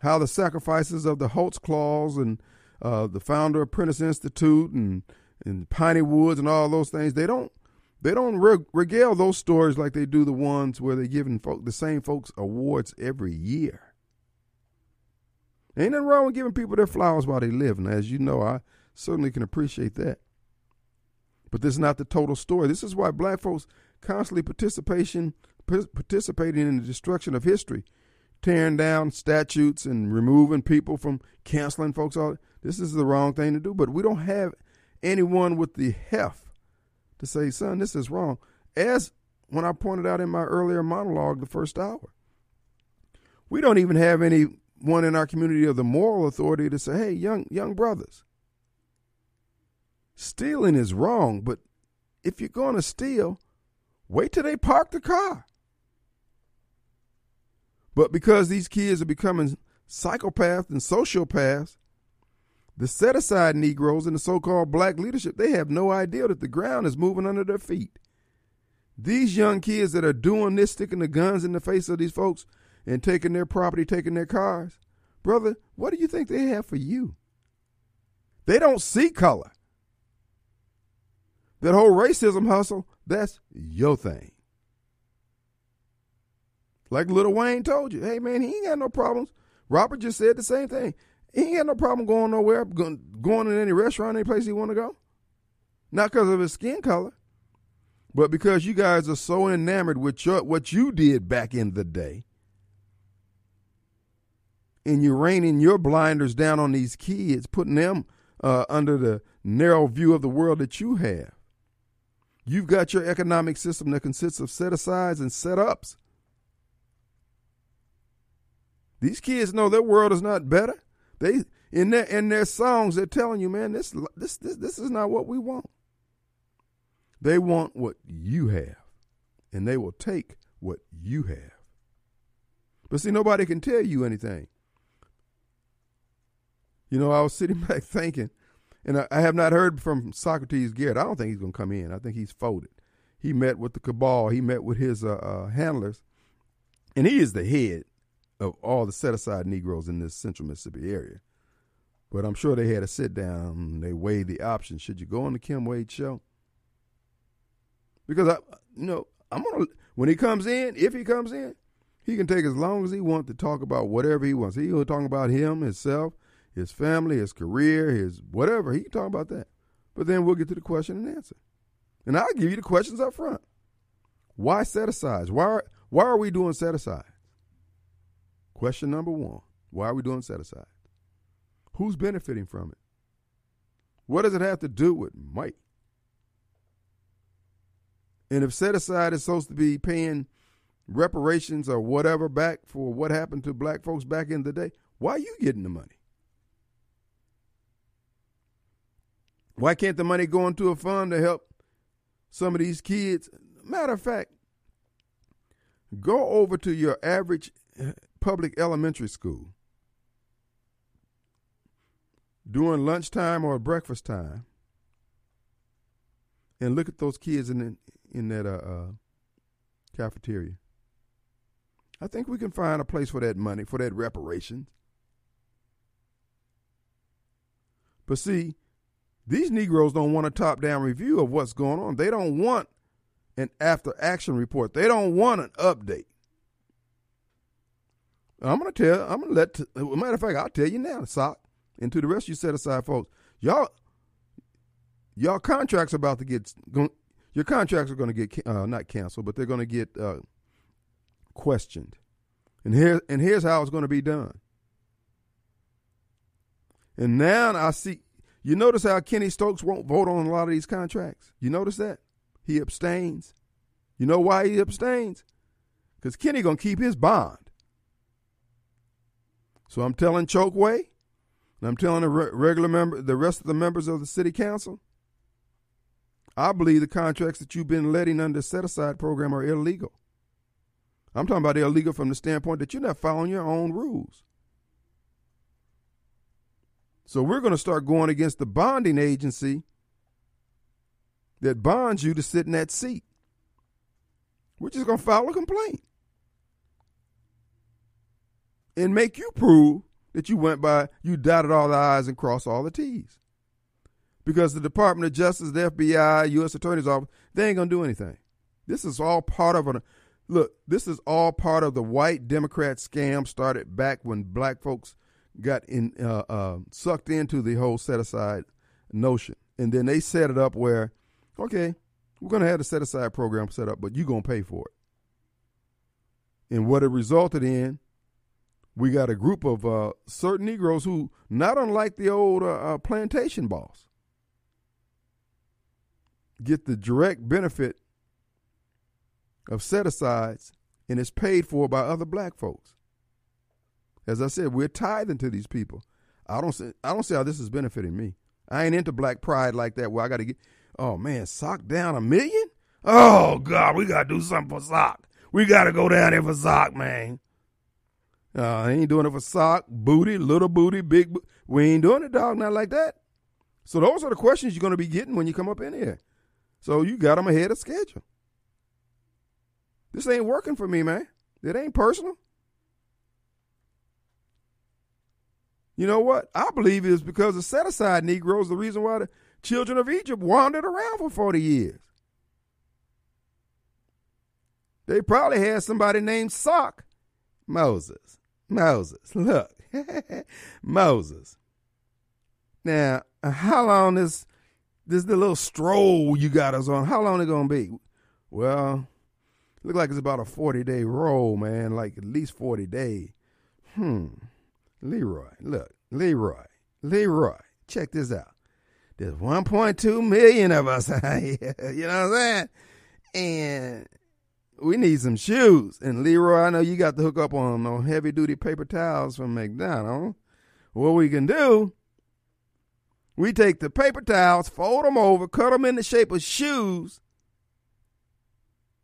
How the sacrifices of the Holtzclaws and uh, the founder of Prentiss Institute and and Piney Woods and all those things, they don't they don't regale those stories like they do the ones where they're giving folk, the same folks awards every year. Ain't nothing wrong with giving people their flowers while they live, and as you know, I certainly can appreciate that. But this is not the total story. This is why black folks constantly participation participating in the destruction of history, tearing down statutes and removing people from canceling folks. All this is the wrong thing to do. But we don't have anyone with the heft to say, "Son, this is wrong." As when I pointed out in my earlier monologue, the first hour, we don't even have anyone in our community of the moral authority to say, "Hey, young young brothers." stealing is wrong, but if you're going to steal, wait till they park the car. But because these kids are becoming psychopaths and sociopaths, the set aside Negroes and the so called black leadership, they have no idea that the ground is moving under their feet. These young kids that are doing this, sticking the guns in the face of these folks and taking their property, taking their cars, brother, what do you think they have for you? They don't see color. That whole racism hustle, that's your thing. Like Lil Wayne told you, hey man, he ain't got no problems. Robert just said the same thing. He ain't got no problem going nowhere, going, in any restaurant, any place he want to go. Not because of his skin color, but because you guys are so enamored with your, what you did back in the day. And you're raining your blinders down on these kids, putting them uh, under the narrow view of the world that you have. You've got your economic system that consists of set asides and set ups. These kids know their world is not better. They in their in their songs they're telling you, man, this this this this is not what we want. They want what you have, and they will take what you have. But see, nobody can tell you anything. You know, I was sitting back thinking, and I, I have not heard from Socrates Garrett. I don't think he's going to come in. I think he's folded. He met with the cabal. He met with his uh, uh, handlers, and he is the head of all the set aside Negroes in this central Mississippi area. But I'm sure they had a sit down. They weighed the options. Should you go on the Kim Wade show? Because I, you know, I'm gonna when he comes in, if he comes in, he can take as long as he wants to talk about whatever he wants. He'll talk about him, himself, his family, his career, his whatever. He can talk about that. But then we'll get to the question and answer. And I'll give you the questions up front. Why set asides? Why why are we doing set asides? Question number one Why are we doing set aside? Who's benefiting from it? What does it have to do with Mike? And if set aside is supposed to be paying reparations or whatever back for what happened to black folks back in the day, why are you getting the money? Why can't the money go into a fund to help some of these kids? Matter of fact, go over to your average public elementary school during lunchtime or breakfast time and look at those kids in the, in that uh, uh, cafeteria. I think we can find a place for that money, for that reparations. But see, these Negroes don't want a top down review of what's going on. They don't want an after action report. They don't want an update. I'm gonna tell. I'm gonna let. matter of fact, I'll tell you now, Sock, and to the rest you set aside folks, y'all, y'all contracts about to get. Your contracts are to get uh, not canceled, but they're to get uh, questioned. And here and here's how it's to be done. And now I see you notice how Kenny Stokes won't vote on a lot of these contracts? You notice that? He abstains. You know why he abstains? Because Kenny gonna keep his bond. So I'm telling Chokwe, and I'm telling the regular member, the rest of the members of the city council, I believe the contracts that you've been letting under set aside program are illegal. I'm talking about illegal from the standpoint that you're not following your own rules. So we're going to start going against the bonding agency that bonds you to sit in that seat. We're just going to file a complaint and make you prove that you went by, you dotted all the I's and crossed all the T's. Because the Department of Justice, the FBI, U.S. Attorney's Office, they ain't going to do anything. This is all part of a look, this is all part of the white Democrat scam started back when black folks got in uh, uh, sucked into the whole set aside notion, and then they set it up where, okay, we're going to have the set aside program set up, but you're going to pay for it. And what it resulted in, we got a group of uh, certain Negroes who, not unlike the old uh, uh, plantation boss, get the direct benefit of set asides and it's paid for by other black folks. As I said, we're tithing to these people. I don't see, I don't see how this is benefiting me. I ain't into black pride like that where I got to get, oh man, sock down a million? Oh God, we got to do something for sock. We got to go down there for sock, man. Uh, I ain't doing it for sock, booty, little booty, big bo- We ain't doing it, dog, not like that. So those are the questions you're going to be getting when you come up in here. So you got them ahead of schedule. This ain't working for me, man. It ain't personal. You know what? I believe it is because the set aside Negroes the reason why the children of Egypt wandered around for 40 years. They probably had somebody named Sock. Moses. Moses. Look. Moses. Now, how long is this the little stroll you got us on? How long it gonna be? Well, look like it's about a 40 day roll, man. Like at least 40 days. Hmm. Leroy, look, Leroy, Leroy, check this out. There's 1.2 million of us out here. you know what I'm saying? And we need some shoes. And Leroy, I know you got to hook up on no heavy duty paper towels from McDonald's. What we can do, we take the paper towels, fold them over, cut them in the shape of shoes.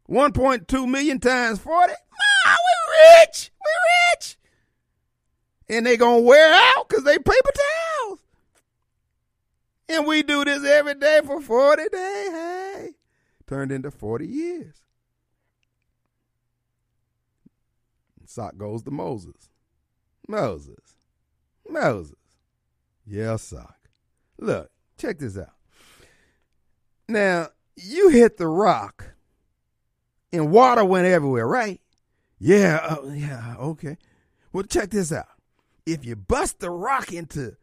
1.2 million times 40. Ma, we rich. We rich and they gonna wear out because they paper towels. And we do this every day for 40 days. Hey, turned into 40 years. Sock goes to Moses. Moses. Moses. Yeah, Sock. Look, check this out. Now, you hit the rock and water went everywhere, right? Yeah, uh, yeah, okay. Well, check this out. If you bust the rock into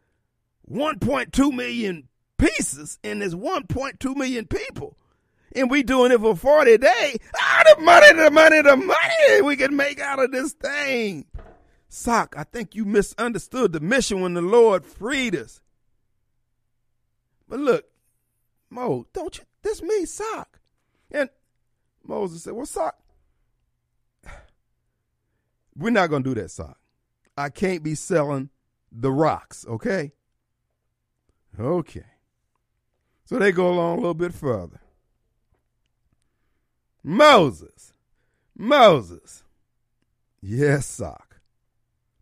1.2 million pieces and there's 1.2 million people, and we doing it for 40 days, ah, the money, the money, the money we can make out of this thing. Sock, I think you misunderstood the mission when the Lord freed us. But look, Mo, don't you, this me, Sock. And Moses said, well, Sock, we're not going to do that, Sock. I can't be selling the rocks, okay? Okay. So they go along a little bit further. Moses. Moses. Yes, Sock.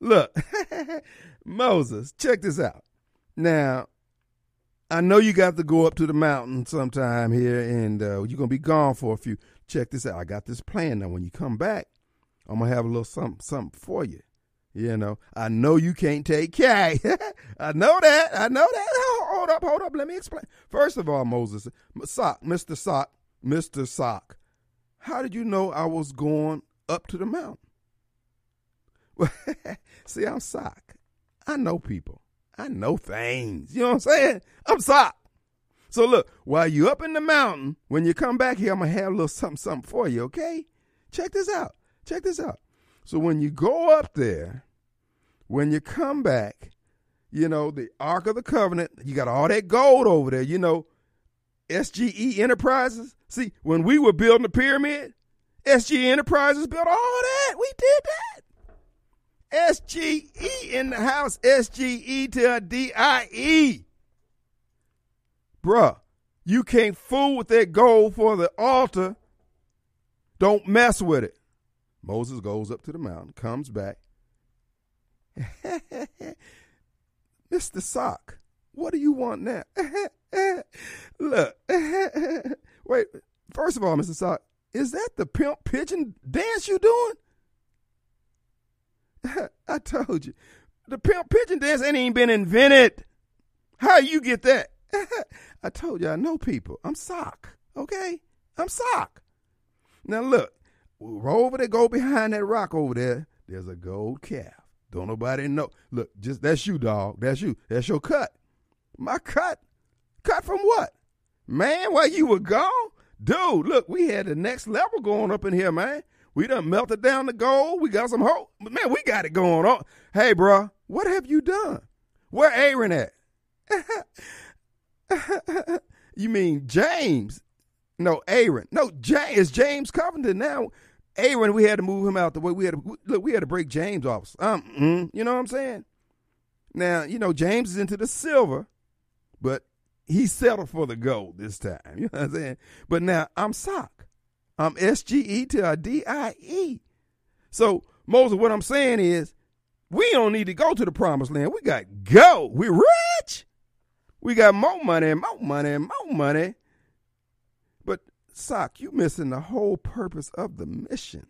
Look, Moses, check this out. Now, I know you got to go up to the mountain sometime here, and uh, you're going to be gone for a few. Check this out. I got this plan. Now, when you come back, I'm going to have a little something, something for you. You know, I know you can't take K. I know that. I know that. Hold up, hold up. Let me explain. First of all, Moses, Sock, Mr. Sock, Mr. Sock, how did you know I was going up to the mountain? Well, See, I'm Sock. I know people. I know things. You know what I'm saying? I'm Sock. So look, while you up in the mountain, when you come back here, I'm gonna have a little something, something for you. Okay? Check this out. Check this out. So when you go up there, when you come back, you know, the Ark of the Covenant, you got all that gold over there, you know, SGE Enterprises. See, when we were building the pyramid, SGE Enterprises built all that. We did that. SGE in the house, SGE to a DIE. Bruh, you can't fool with that gold for the altar. Don't mess with it. Moses goes up to the mountain, comes back. Mr. Sock, what do you want now? Look, wait, first of all, Mr. Sock, is that the pimp pigeon dance you doing? I told you, the pimp pigeon dance ain't even been invented. How you get that? I told you I know people. I'm Sock, okay? I'm Sock. Now look, roll over there, go behind that rock over there. There's a gold calf. Don't nobody know. Look, just that's you, dog. That's you. That's your cut. My cut. Cut from what? Man, while you were gone? Dude, look, we had the next level going up in here, man. We done melted down the gold. We got some hope. Man, we got it going on. Hey, bro, what have you done? Where Aaron at? you mean James? No, Aaron. No, James. It's James Covington now. Aaron, we had to move him out the way. We had to look. We had to break James off. Um, mm, you know what I'm saying? Now, you know James is into the silver, but he settled for the gold this time. You know what I'm saying? But now I'm sock. I'm SGE to a DIE. So Moses, what I'm saying is, we don't need to go to the promised land. We got go. We rich. We got more money, more money, more money. But sock, you missing the whole purpose of the mission.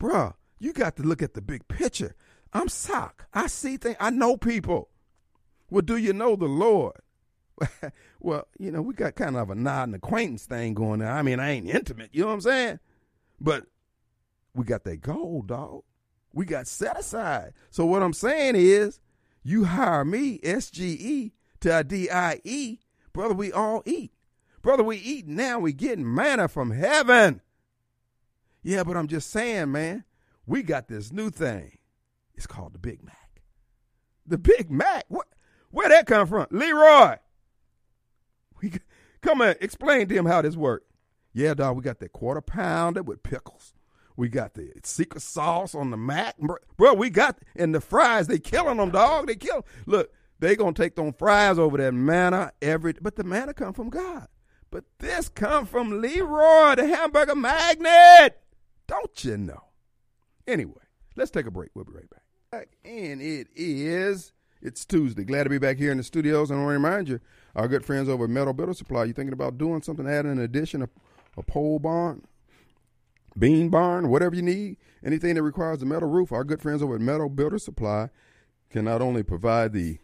Bruh, you got to look at the big picture. I'm Sock. I see things. I know people. Well, do you know the Lord? well, you know, we got kind of a nod and acquaintance thing going on. I mean, I ain't intimate, you know what I'm saying? But we got that gold, dog. We got set aside. So what I'm saying is, you hire me, SGE, to DIE, brother, we all eat. Brother, we eat now, we getting manna from heaven. Yeah, but I'm just saying, man, we got this new thing. It's called the Big Mac. The Big Mac? What where that come from? Leroy. We come and explain to him how this works. Yeah, dog, we got that quarter pounder with pickles. We got the secret sauce on the Mac. Bro, we got and the fries, they killing them, dog. They kill. Look, they gonna take them fries over that manna every but the manna come from God. But this come from Leroy, the hamburger magnet. Don't you know? Anyway, let's take a break. We'll be right back. And it is It's Tuesday. Glad to be back here in the studios. And I want to remind you, our good friends over at Metal Builder Supply, you thinking about doing something, adding an addition, a, a pole barn, bean barn, whatever you need, anything that requires a metal roof, our good friends over at Metal Builder Supply can not only provide the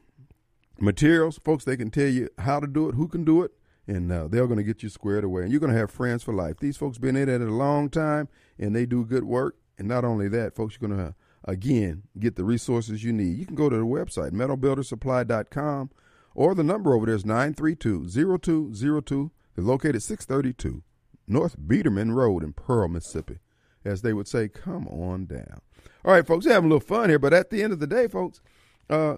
materials, folks, they can tell you how to do it, who can do it, and uh, they're going to get you squared away. And you're going to have friends for life. These folks been in it a long time, and they do good work. And not only that, folks, you're going to, again, get the resources you need. You can go to the website, metalbuildersupply.com, or the number over there is 932-0202. They're located 632 North Bierdeman Road in Pearl, Mississippi. As they would say, come on down. All right, folks, we're having a little fun here, but at the end of the day, folks, uh,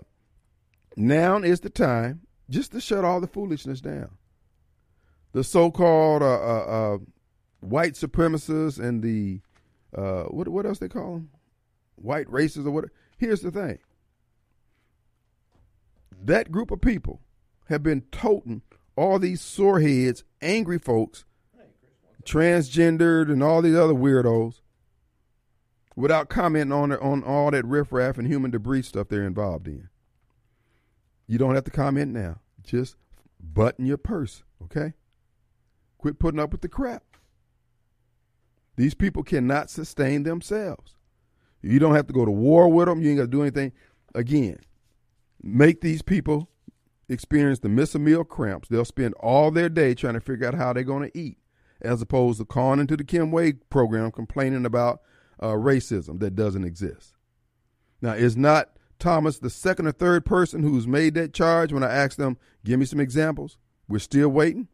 now is the time just to shut all the foolishness down. The so-called uh, uh, uh white supremacists and the uh, what what else they call them, white racists or what? Here's the thing: that group of people have been toting all these sore heads, angry folks, transgendered, and all these other weirdos without commenting on on all that riffraff and human debris stuff they're involved in. You don't have to comment now. Just button your purse, okay? Quit putting up with the crap. These people cannot sustain themselves. You don't have to go to war with them. You ain't got to do anything. Again, make these people experience the miss a meal cramps. They'll spend all their day trying to figure out how they're going to eat, as opposed to calling into the Kim Wade program complaining about uh, racism that doesn't exist. Now, is not Thomas the second or third person who's made that charge when I asked them, give me some examples? We're still waiting.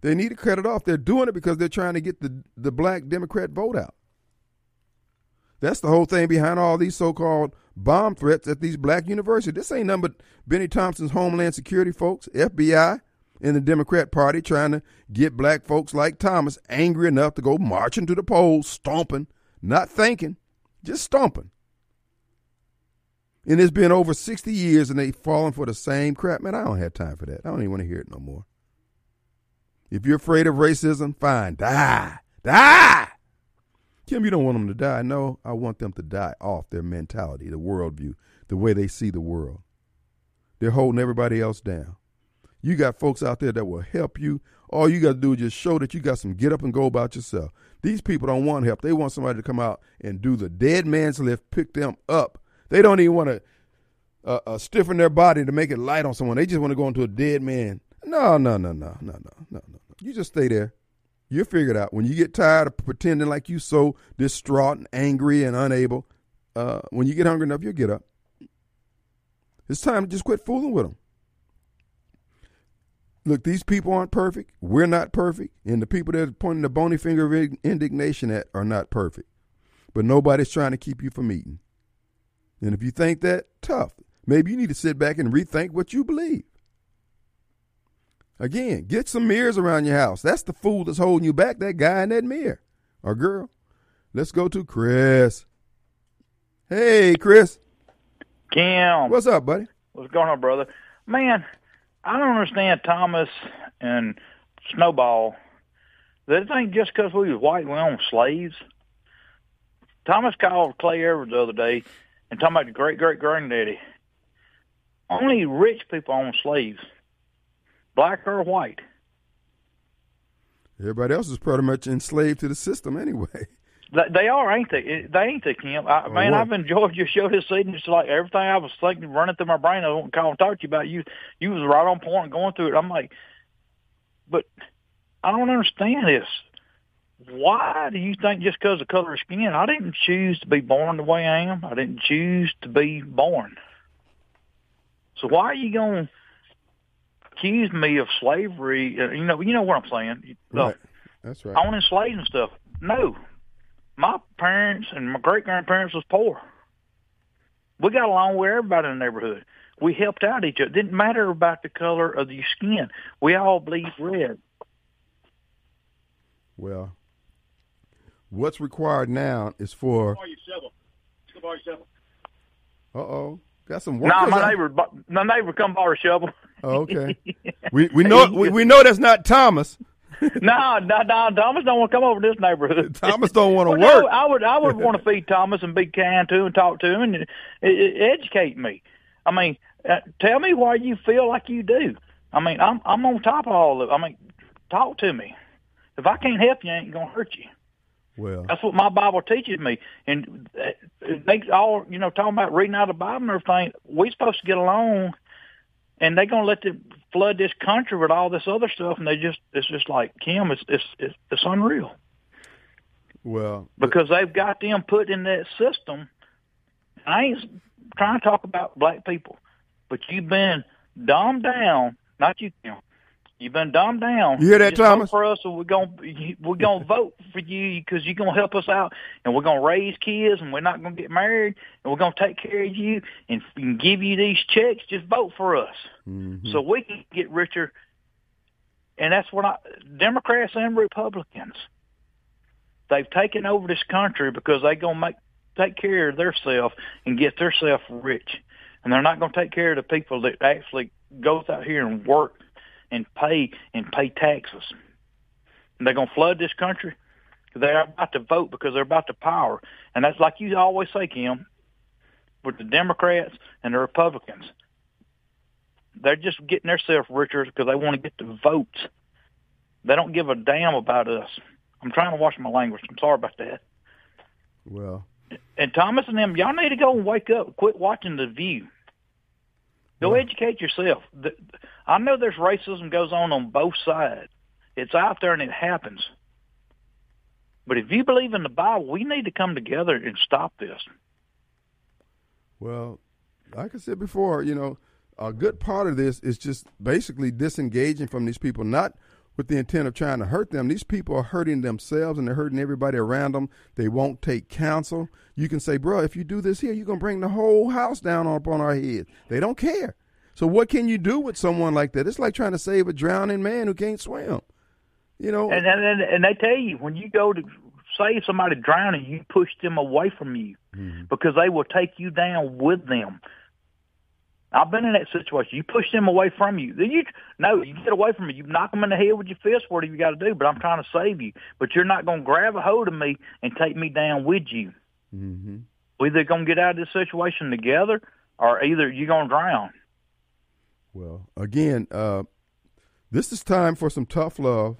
They need to cut it off. They're doing it because they're trying to get the, the black Democrat vote out. That's the whole thing behind all these so called bomb threats at these black universities. This ain't nothing but Bennie Thompson's Homeland Security folks, FBI, and the Democrat Party trying to get black folks like Thomas angry enough to go marching to the polls, stomping, not thinking, just stomping. And it's been over 60 years and they've fallen for the same crap. Man, I don't have time for that. I don't even want to hear it no more. If you're afraid of racism, fine. Die. Die. Kim, you don't want them to die. No, I want them to die off their mentality, the worldview, the way they see the world. They're holding everybody else down. You got folks out there that will help you. All you got to do is just show that you got some get up and go about yourself. These people don't want help. They want somebody to come out and do the dead man's lift, pick them up. They don't even want to uh, uh, stiffen their body to make it light on someone. They just want to go into a dead man. No, no, no, no, no, no, no, no. You just stay there. You'll figure it out. When you get tired of pretending like you're so distraught and angry and unable, uh, when you get hungry enough, you'll get up. It's time to just quit fooling with them. Look, these people aren't perfect. We're not perfect. And the people that are pointing the bony finger of indignation at are not perfect. But nobody's trying to keep you from eating. And if you think that, tough. Maybe you need to sit back and rethink what you believe. Again, get some mirrors around your house. That's the fool that's holding you back, that guy in that mirror or girl. Let's go to Chris. Hey, Chris. Kim. What's up, buddy? What's going on, brother? Man, I don't understand Thomas and Snowball. They think just because we was white we own slaves. Thomas called Clay Evers the other day and talking about the great great granddaddy. Only rich people own slaves black or white. Everybody else is pretty much enslaved to the system anyway. They are, ain't they? They ain't they, Kim? I, man? I've enjoyed your show this evening. It's like everything I was thinking, running through my brain. I want to call and talk to you about. You, you was right on point going through it. I'm like, but I don't understand this. Why do you think just because of color of skin? I didn't choose to be born the way I am. I didn't choose to be born. So why are you going accused me of slavery. Uh, you know, you know what I'm saying. Right. That's right. On enslaving stuff. No, my parents and my great grandparents was poor. We got along with everybody in the neighborhood. We helped out each other. It didn't matter about the color of your skin. We all bleed red. Well, what's required now is for. Shovel. Shovel. Uh oh. Got some work. Nah, my neighbor, my neighbor, come borrow a shovel. Oh, okay. we we know we, we know that's not Thomas. no, no, no. Thomas don't want to come over to this neighborhood. Thomas don't want to well, work. No, I would, I would want to feed Thomas and be kind to him, and talk to him and educate me. I mean, uh, tell me why you feel like you do. I mean, I'm I'm on top of all of it. I mean, talk to me. If I can't help you, I ain't gonna hurt you. Well, that's what my Bible teaches me, and they all you know talking about reading out the Bible and everything. We supposed to get along, and they're gonna let them flood this country with all this other stuff, and they just it's just like Kim, it's it's it's, it's unreal. Well, because they've got them put in that system. I ain't trying to talk about black people, but you've been dumbed down. Not you, Kim. You've been dumbed down. You hear that, Just Thomas? For us, and we're gonna we're gonna vote for you because you're gonna help us out, and we're gonna raise kids, and we're not gonna get married, and we're gonna take care of you, and, and give you these checks. Just vote for us, mm-hmm. so we can get richer. And that's what I Democrats and Republicans. They've taken over this country because they're gonna make take care of themselves and get themselves rich, and they're not gonna take care of the people that actually goes out here and work and pay and pay taxes. And they're going to flood this country. They're about to vote because they're about to power, and that's like you always say, Kim, with the Democrats and the Republicans. They're just getting themselves richer because they want to get the votes. They don't give a damn about us. I'm trying to watch my language. I'm sorry about that. Well, and Thomas and them, y'all need to go and wake up. Quit watching the View. Go yeah. educate yourself. The, I know there's racism goes on on both sides. It's out there and it happens. But if you believe in the Bible, we need to come together and stop this. Well, like I said before, you know, a good part of this is just basically disengaging from these people, not with the intent of trying to hurt them. These people are hurting themselves and they're hurting everybody around them. They won't take counsel. You can say, bro, if you do this here, you're going to bring the whole house down upon our head. They don't care. So what can you do with someone like that? It's like trying to save a drowning man who can't swim. You know, and and, and they tell you when you go to save somebody drowning, you push them away from you mm-hmm. because they will take you down with them. I've been in that situation. You push them away from you. Then you no, you get away from me. You knock them in the head with your fist. What do you got to do? But I'm trying to save you. But you're not going to grab a hold of me and take me down with you. Mm-hmm. We're either going to get out of this situation together, or either you're going to drown. Well, again, uh, this is time for some tough love.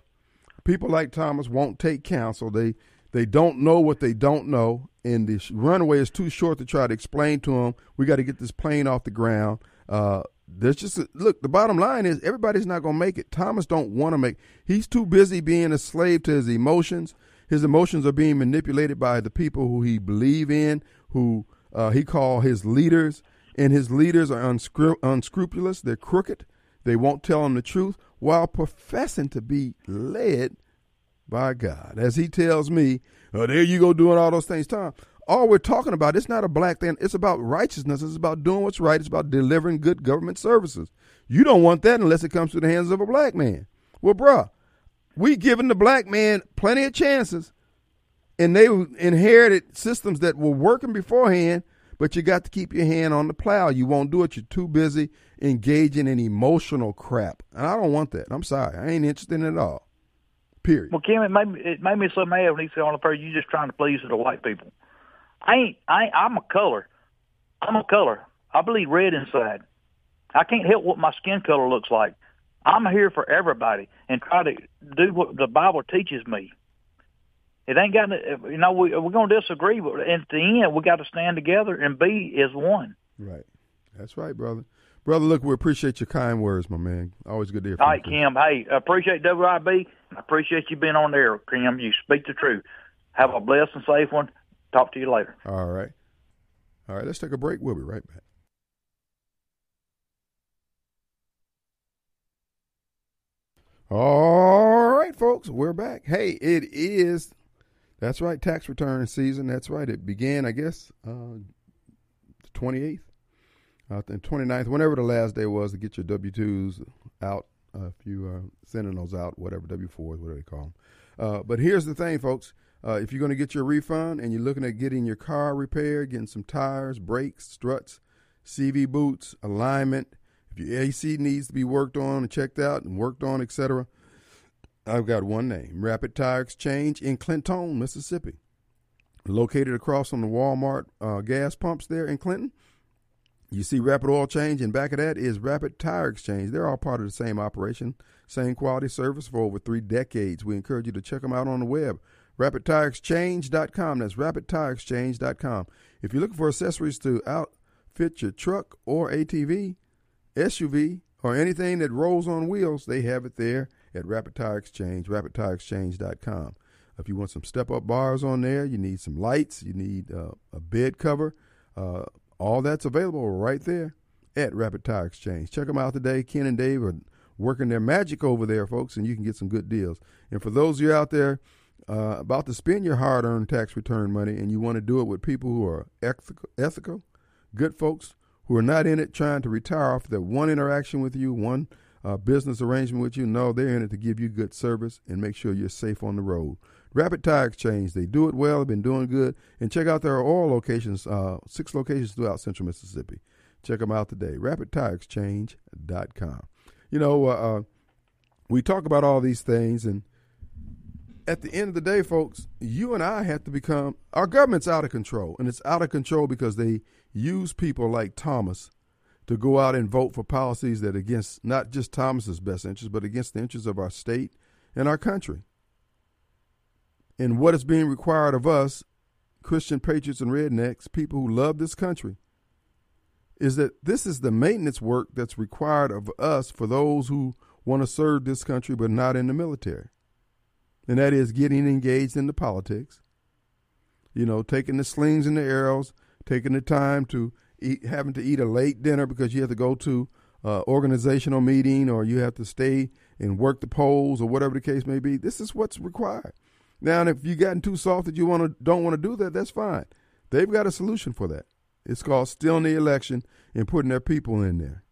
People like Thomas won't take counsel. They they don't know what they don't know, and the runway is too short to try to explain to them. We got to get this plane off the ground. Uh, there's just a, look. The bottom line is everybody's not going to make it. Thomas don't want to make. He's too busy being a slave to his emotions. His emotions are being manipulated by the people who he believe in, who uh, he call his leaders and his leaders are unscru- unscrupulous. They're crooked. They won't tell him the truth while professing to be led by God. As he tells me, oh, there you go doing all those things, Tom. All we're talking about, it's not a black thing. It's about righteousness. It's about doing what's right. It's about delivering good government services. You don't want that unless it comes to the hands of a black man. Well, bruh, we given the black man plenty of chances, and they inherited systems that were working beforehand – but you got to keep your hand on the plow. You won't do it. You're too busy engaging in emotional crap. And I don't want that. I'm sorry. I ain't interested in it at all. Period. Well, Kim, it made me, it made me so mad when he said on the first, you just trying to please the white people. I ain't, I ain't, I'm a color. I'm a color. I believe red inside. I can't help what my skin color looks like. I'm here for everybody and try to do what the Bible teaches me. It ain't got to, you know, we, we're going to disagree, but at the end, we got to stand together and be as one. Right. That's right, brother. Brother, look, we appreciate your kind words, my man. Always good to hear from All right, you. Kim. Hey, I appreciate WYAB. I appreciate you being on there, Kim. You speak the truth. Have a blessed and safe one. Talk to you later. All right. All right, let's take a break. We'll be right back. All right, folks, we're back. Hey, it is that's right, tax return season. That's right. It began, I guess, uh, the 28th, uh, the 29th, whenever the last day was to get your W 2s out, uh, if you are sending those out, whatever, W 4s, whatever they call them. Uh, but here's the thing, folks. Uh, if you're going to get your refund and you're looking at getting your car repaired, getting some tires, brakes, struts, CV boots, alignment, if your AC needs to be worked on and checked out and worked on, etc., I've got one name Rapid Tire Exchange in Clinton, Mississippi. Located across from the Walmart uh, gas pumps there in Clinton. You see Rapid Oil Change, and back of that is Rapid Tire Exchange. They're all part of the same operation, same quality service for over three decades. We encourage you to check them out on the web. RapidTireExchange.com. That's RapidTireExchange.com. If you're looking for accessories to outfit your truck or ATV, SUV, or anything that rolls on wheels, they have it there at Rapid Tire Exchange, RapidTireExchange.com. If you want some step up bars on there, you need some lights, you need uh, a bed cover, uh, all that's available right there at Rapid Tire Exchange. Check them out today. Ken and Dave are working their magic over there, folks, and you can get some good deals. And for those of you out there uh, about to spend your hard earned tax return money and you want to do it with people who are ethical, ethical, good folks who are not in it trying to retire off that one interaction with you, one uh, business arrangement with you. No, they're in it to give you good service and make sure you're safe on the road. Rapid Tire Exchange, they do it well, they've been doing good. And check out their oil locations, uh, six locations throughout central Mississippi. Check them out today, rapidtireexchange.com. You know, uh, uh, we talk about all these things, and at the end of the day, folks, you and I have to become, our government's out of control. And it's out of control because they use people like Thomas to go out and vote for policies that against not just Thomas's best interests, but against the interests of our state and our country. And what is being required of us, Christian patriots and rednecks, people who love this country, is that this is the maintenance work that's required of us for those who want to serve this country but not in the military. And that is getting engaged in the politics, you know, taking the slings and the arrows, taking the time to eat, having to eat a late dinner because you have to go to uh, organizational meeting or you have to stay and work the polls or whatever the case may be. This is what's required. Now, if you've gotten too soft that you want to don't want to do that, that's fine. They've got a solution for that. It's called stealing the election and putting their people in there.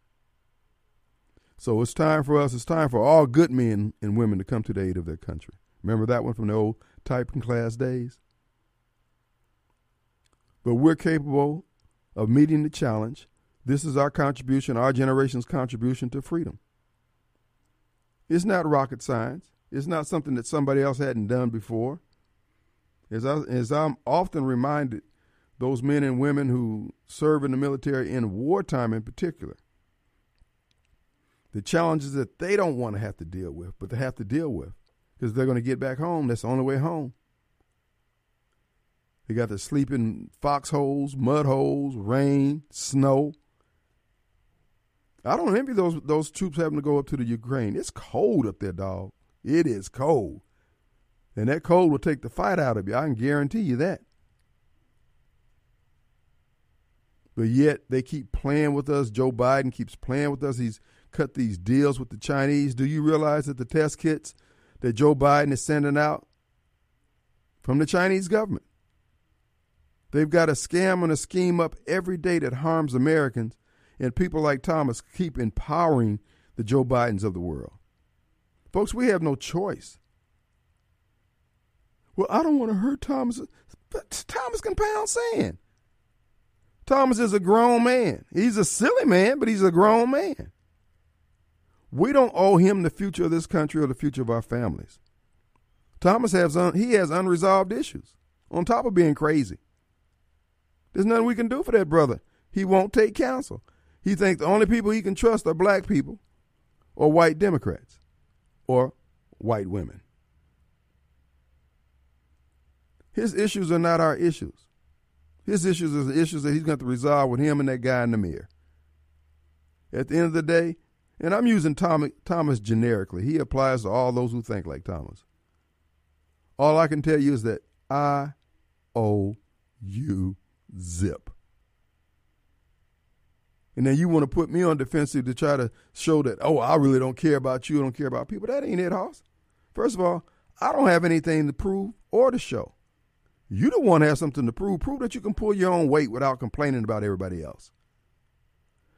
So it's time for us. It's time for all good men and women to come to the aid of their country. Remember that one from the old typing class days. But we're capable of meeting the challenge. This is our contribution, our generation's contribution to freedom. It's not rocket science. It's not something that somebody else hadn't done before. As, I, as I'm often reminded, those men and women who serve in the military in wartime in particular, the challenges that they don't want to have to deal with, but they have to deal with because they're going to get back home. That's the only way home. They got to sleep in foxholes, mud holes, rain, snow. I don't envy those those troops having to go up to the Ukraine. It's cold up there, dog. It is cold. And that cold will take the fight out of you. I can guarantee you that. But yet they keep playing with us. Joe Biden keeps playing with us. He's cut these deals with the Chinese. Do you realize that the test kits that Joe Biden is sending out from the Chinese government? They've got a scam and a scheme up every day that harms Americans, and people like Thomas keep empowering the Joe Bidens of the world. Folks, we have no choice. Well, I don't want to hurt Thomas. But Thomas can pound sand. Thomas is a grown man. He's a silly man, but he's a grown man. We don't owe him the future of this country or the future of our families. Thomas has un- he has unresolved issues on top of being crazy. There's nothing we can do for that brother. He won't take counsel. He thinks the only people he can trust are black people or white Democrats or white women. His issues are not our issues. His issues are the issues that he's going to resolve with him and that guy in the mirror. At the end of the day, and I'm using Tom, Thomas generically, he applies to all those who think like Thomas. All I can tell you is that I owe you zip. And then you want to put me on defensive to try to show that, oh, I really don't care about you, I don't care about people. That ain't it, Hoss. First of all, I don't have anything to prove or to show. You don't want to have something to prove. Prove that you can pull your own weight without complaining about everybody else.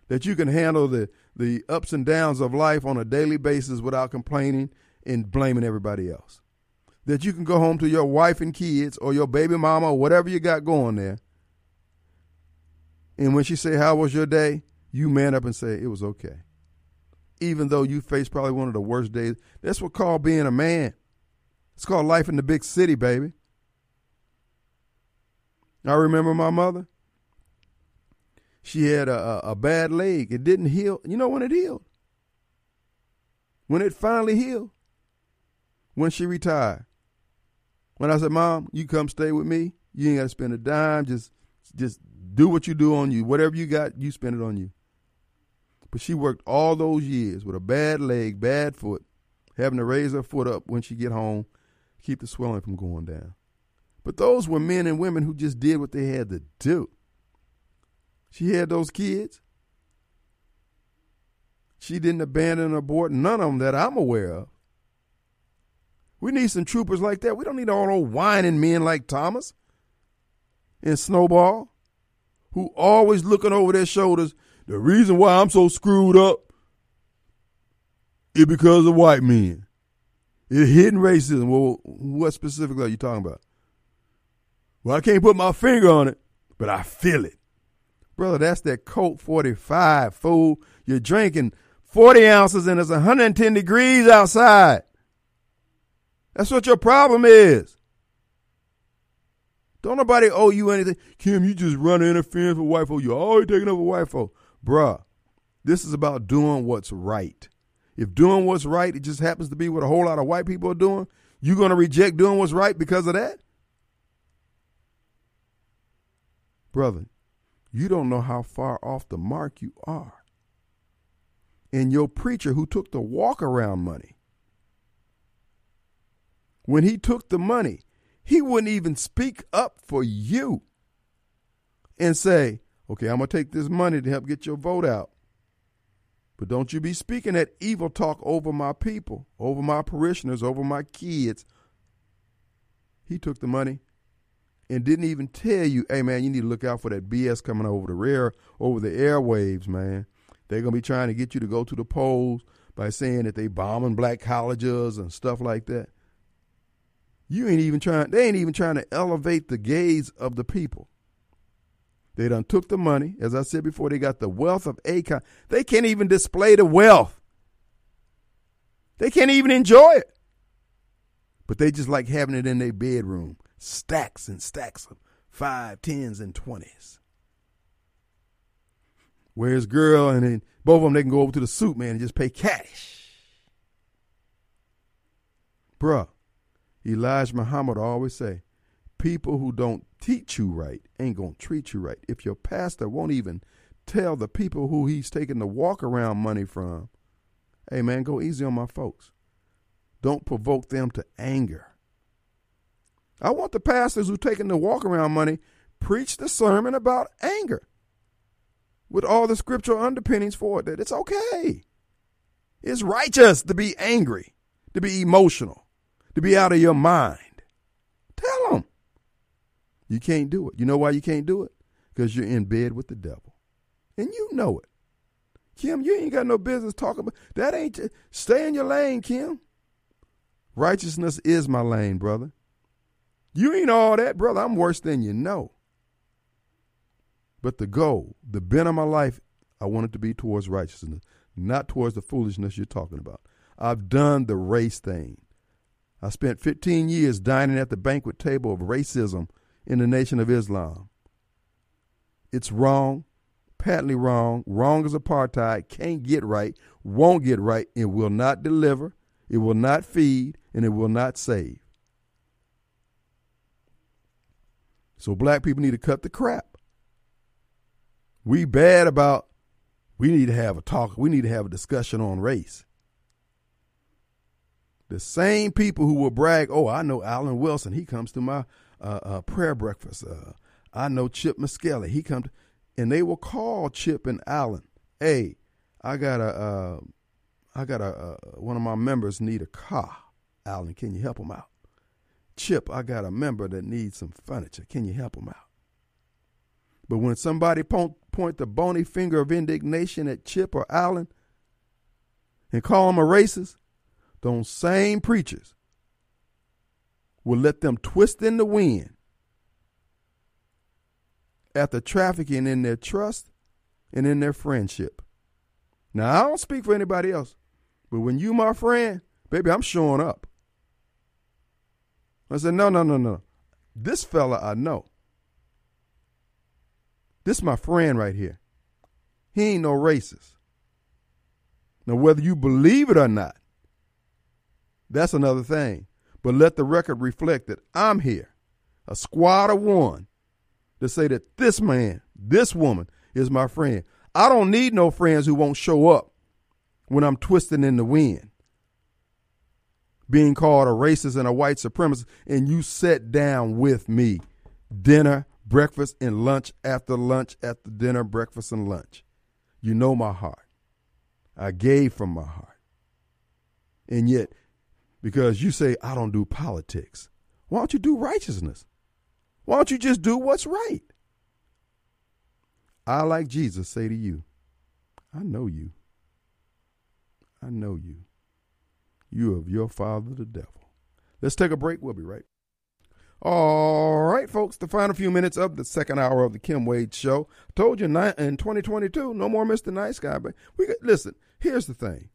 That you can handle the, the ups and downs of life on a daily basis without complaining and blaming everybody else. That you can go home to your wife and kids or your baby mama or whatever you got going there. And when she say, how was your day? You man up and say it was okay. Even though you faced probably one of the worst days. That's what called being a man. It's called life in the big city, baby. I remember my mother. She had a, a, a bad leg. It didn't heal. You know when it healed? When it finally healed? When she retired. When I said, Mom, you come stay with me. You ain't got to spend a dime. Just, just do what you do on you. Whatever you got, you spend it on you. But she worked all those years with a bad leg, bad foot, having to raise her foot up when she get home, keep the swelling from going down. But those were men and women who just did what they had to do. She had those kids. She didn't abandon or abort none of them that I'm aware of. We need some troopers like that. We don't need all those whining men like Thomas and Snowball, who always looking over their shoulders. The reason why I'm so screwed up is because of white men. It's hidden racism. Well, what specifically are you talking about? Well, I can't put my finger on it, but I feel it. Brother, that's that Colt 45, fool. You're drinking 40 ounces and it's 110 degrees outside. That's what your problem is. Don't nobody owe you anything. Kim, you just run interference with white folk. You're always taking over white folk. Bruh, this is about doing what's right. If doing what's right, it just happens to be what a whole lot of white people are doing, you're going to reject doing what's right because of that? Brother, you don't know how far off the mark you are. And your preacher who took the walk around money, when he took the money, he wouldn't even speak up for you and say, okay, I'm going to take this money to help get your vote out. But don't you be speaking that evil talk over my people, over my parishioners, over my kids. He took the money and didn't even tell you, hey man, you need to look out for that BS coming over the rear, over the airwaves, man. They're gonna be trying to get you to go to the polls by saying that they bombing black colleges and stuff like that. You ain't even trying they ain't even trying to elevate the gaze of the people. They done took the money. As I said before, they got the wealth of Acon. They can't even display the wealth. They can't even enjoy it. But they just like having it in their bedroom stacks and stacks of five, tens, and twenties. Where's girl and then both of them they can go over to the suit man and just pay cash. Bruh, Elijah Muhammad always say, people who don't teach you right ain't gonna treat you right. If your pastor won't even tell the people who he's taking the walk around money from, hey man, go easy on my folks. Don't provoke them to anger. I want the pastors who taking the walk around money preach the sermon about anger with all the scriptural underpinnings for it that it's okay. It's righteous to be angry, to be emotional, to be out of your mind. You can't do it. You know why you can't do it? Because you're in bed with the devil. And you know it. Kim, you ain't got no business talking about that ain't stay in your lane, Kim. Righteousness is my lane, brother. You ain't all that, brother. I'm worse than you know. But the goal, the bent of my life, I want it to be towards righteousness, not towards the foolishness you're talking about. I've done the race thing. I spent 15 years dining at the banquet table of racism in the Nation of Islam. It's wrong, patently wrong, wrong as apartheid, can't get right, won't get right, it will not deliver, it will not feed, and it will not save. So black people need to cut the crap. We bad about we need to have a talk, we need to have a discussion on race. The same people who will brag, oh, I know Alan Wilson, he comes to my uh, prayer breakfast. Uh, I know Chip Miskelly, he comes, and they will call Chip and Allen. hey, I got a, uh, I got a, uh, one of my members need a car. Allen, can you help him out? Chip, I got a member that needs some furniture. Can you help him out? But when somebody point, point the bony finger of indignation at Chip or Allen and call them a racist, those same preachers will let them twist in the wind after trafficking in their trust and in their friendship. Now, I don't speak for anybody else, but when you my friend, baby, I'm showing up. I said, no, no, no, no. This fella I know. This my friend right here. He ain't no racist. Now, whether you believe it or not, that's another thing. But let the record reflect that I'm here, a squad of one, to say that this man, this woman is my friend. I don't need no friends who won't show up when I'm twisting in the wind, being called a racist and a white supremacist, and you sat down with me, dinner, breakfast, and lunch after lunch after dinner, breakfast, and lunch. You know my heart. I gave from my heart. And yet, because you say, I don't do politics, why don't you do righteousness? Why don't you just do what's right? I, like Jesus, say to you, I know you. I know you. You of your father, the devil. Let's take a break. We'll be right. All right, folks, the final few minutes of the second hour of the Kim Wade Show. Told you in 2022, no more Mr. Nice Guy. But we got, listen. Here's the thing: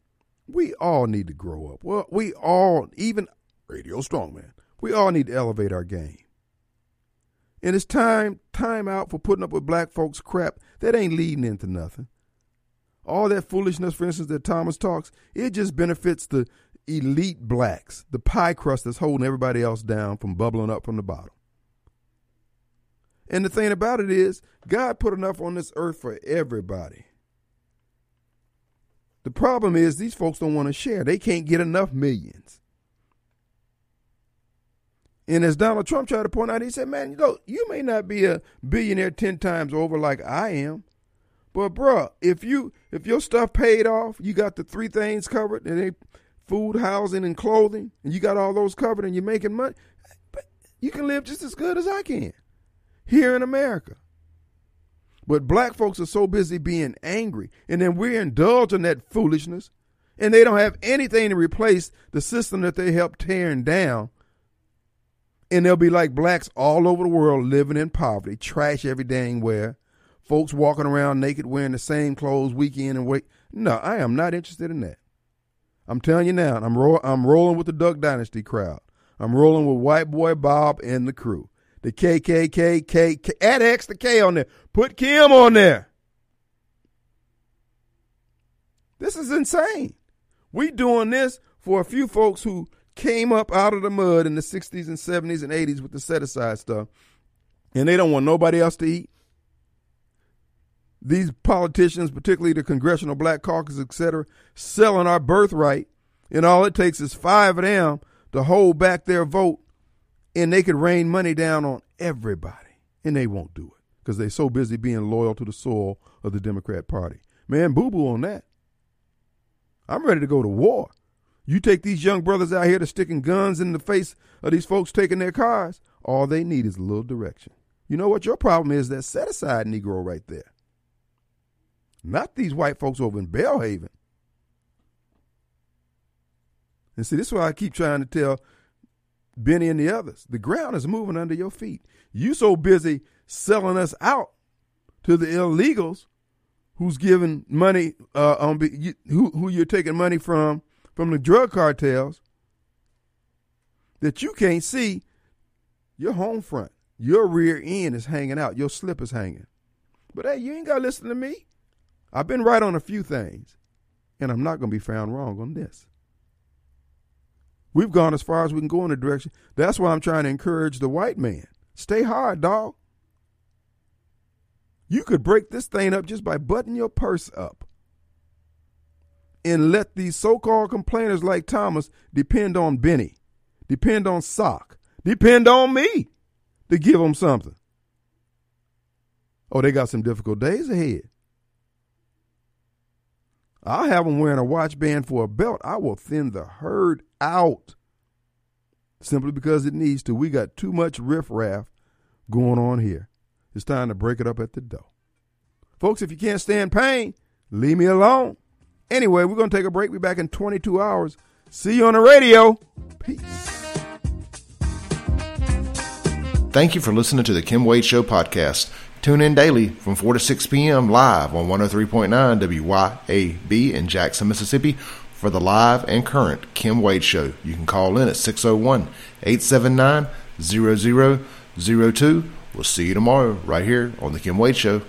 we all need to grow up. Well, we all, even Radio Strongman, we all need to elevate our game. And it's time, time out for putting up with black folks' crap that ain't leading into nothing. All that foolishness, for instance, that Thomas talks, it just benefits the elite blacks, the pie crust that's holding everybody else down from bubbling up from the bottom. And the thing about it is, God put enough on this earth for everybody. The problem is, these folks don't want to share. They can't get enough millions. And as Donald Trump tried to point out, he said, Man, you know, you may not be a billionaire 10 times over like I am. But bruh, if you if your stuff paid off, you got the three things covered, and they food, housing, and clothing, and you got all those covered and you're making money, but you can live just as good as I can here in America. But black folks are so busy being angry, and then we're indulging that foolishness, and they don't have anything to replace the system that they helped tearing down. And they'll be like blacks all over the world living in poverty, trash every dang where, folks walking around naked wearing the same clothes week in and week. No, I am not interested in that. I'm telling you now, I'm ro- I'm rolling with the Duck Dynasty crowd. I'm rolling with White Boy Bob and the crew. The KKK, K, K, add X the K on there. Put Kim on there. This is insane. We doing this for a few folks who came up out of the mud in the 60s and 70s and 80s with the set aside stuff, and they don't want nobody else to eat. These politicians, particularly the Congressional Black Caucus, etc., selling our birthright, and all it takes is five of them to hold back their vote, and they could rain money down on everybody, and they won't do it because they're so busy being loyal to the soil of the Democrat Party. Man, boo boo on that. I'm ready to go to war. You take these young brothers out here to sticking guns in the face of these folks taking their cars, all they need is a little direction. You know what your problem is? That set aside Negro right there. Not these white folks over in Belhaven. And see, this is why I keep trying to tell Bennie and the others. The ground is moving under your feet. You so busy selling us out to the illegals who's giving money uh, on who who you're taking money from from the drug cartels that you can't see your home front. Your rear end is hanging out. Your slip is hanging. But hey, you ain't got to listen to me. I've been right on a few things, and I'm not going to be found wrong on this. We've gone as far as we can go in the direction. That's why I'm trying to encourage the white man. Stay hard, dog. You could break this thing up just by buttoning your purse up. And let these so called complainers like Thomas depend on Bennie, depend on Sock, depend on me to give them something. Oh, they got some difficult days ahead. I'll have them wearing a watch band for a belt. I will thin the herd out simply because it needs to. We got too much riffraff going on here. It's time to break it up at the door. Folks, if you can't stand pain, leave me alone. Anyway, we're going to take a break. We'll be back in 22 hours. See you on the radio. Peace. Thank you for listening to the Kim Wade Show podcast. Tune in daily from 4 to 6 p.m. live on 103.9 WYAB in Jackson, Mississippi for the live and current Kim Wade Show. You can call in at 601 879 0002. We'll see you tomorrow right here on the Kim Wade Show.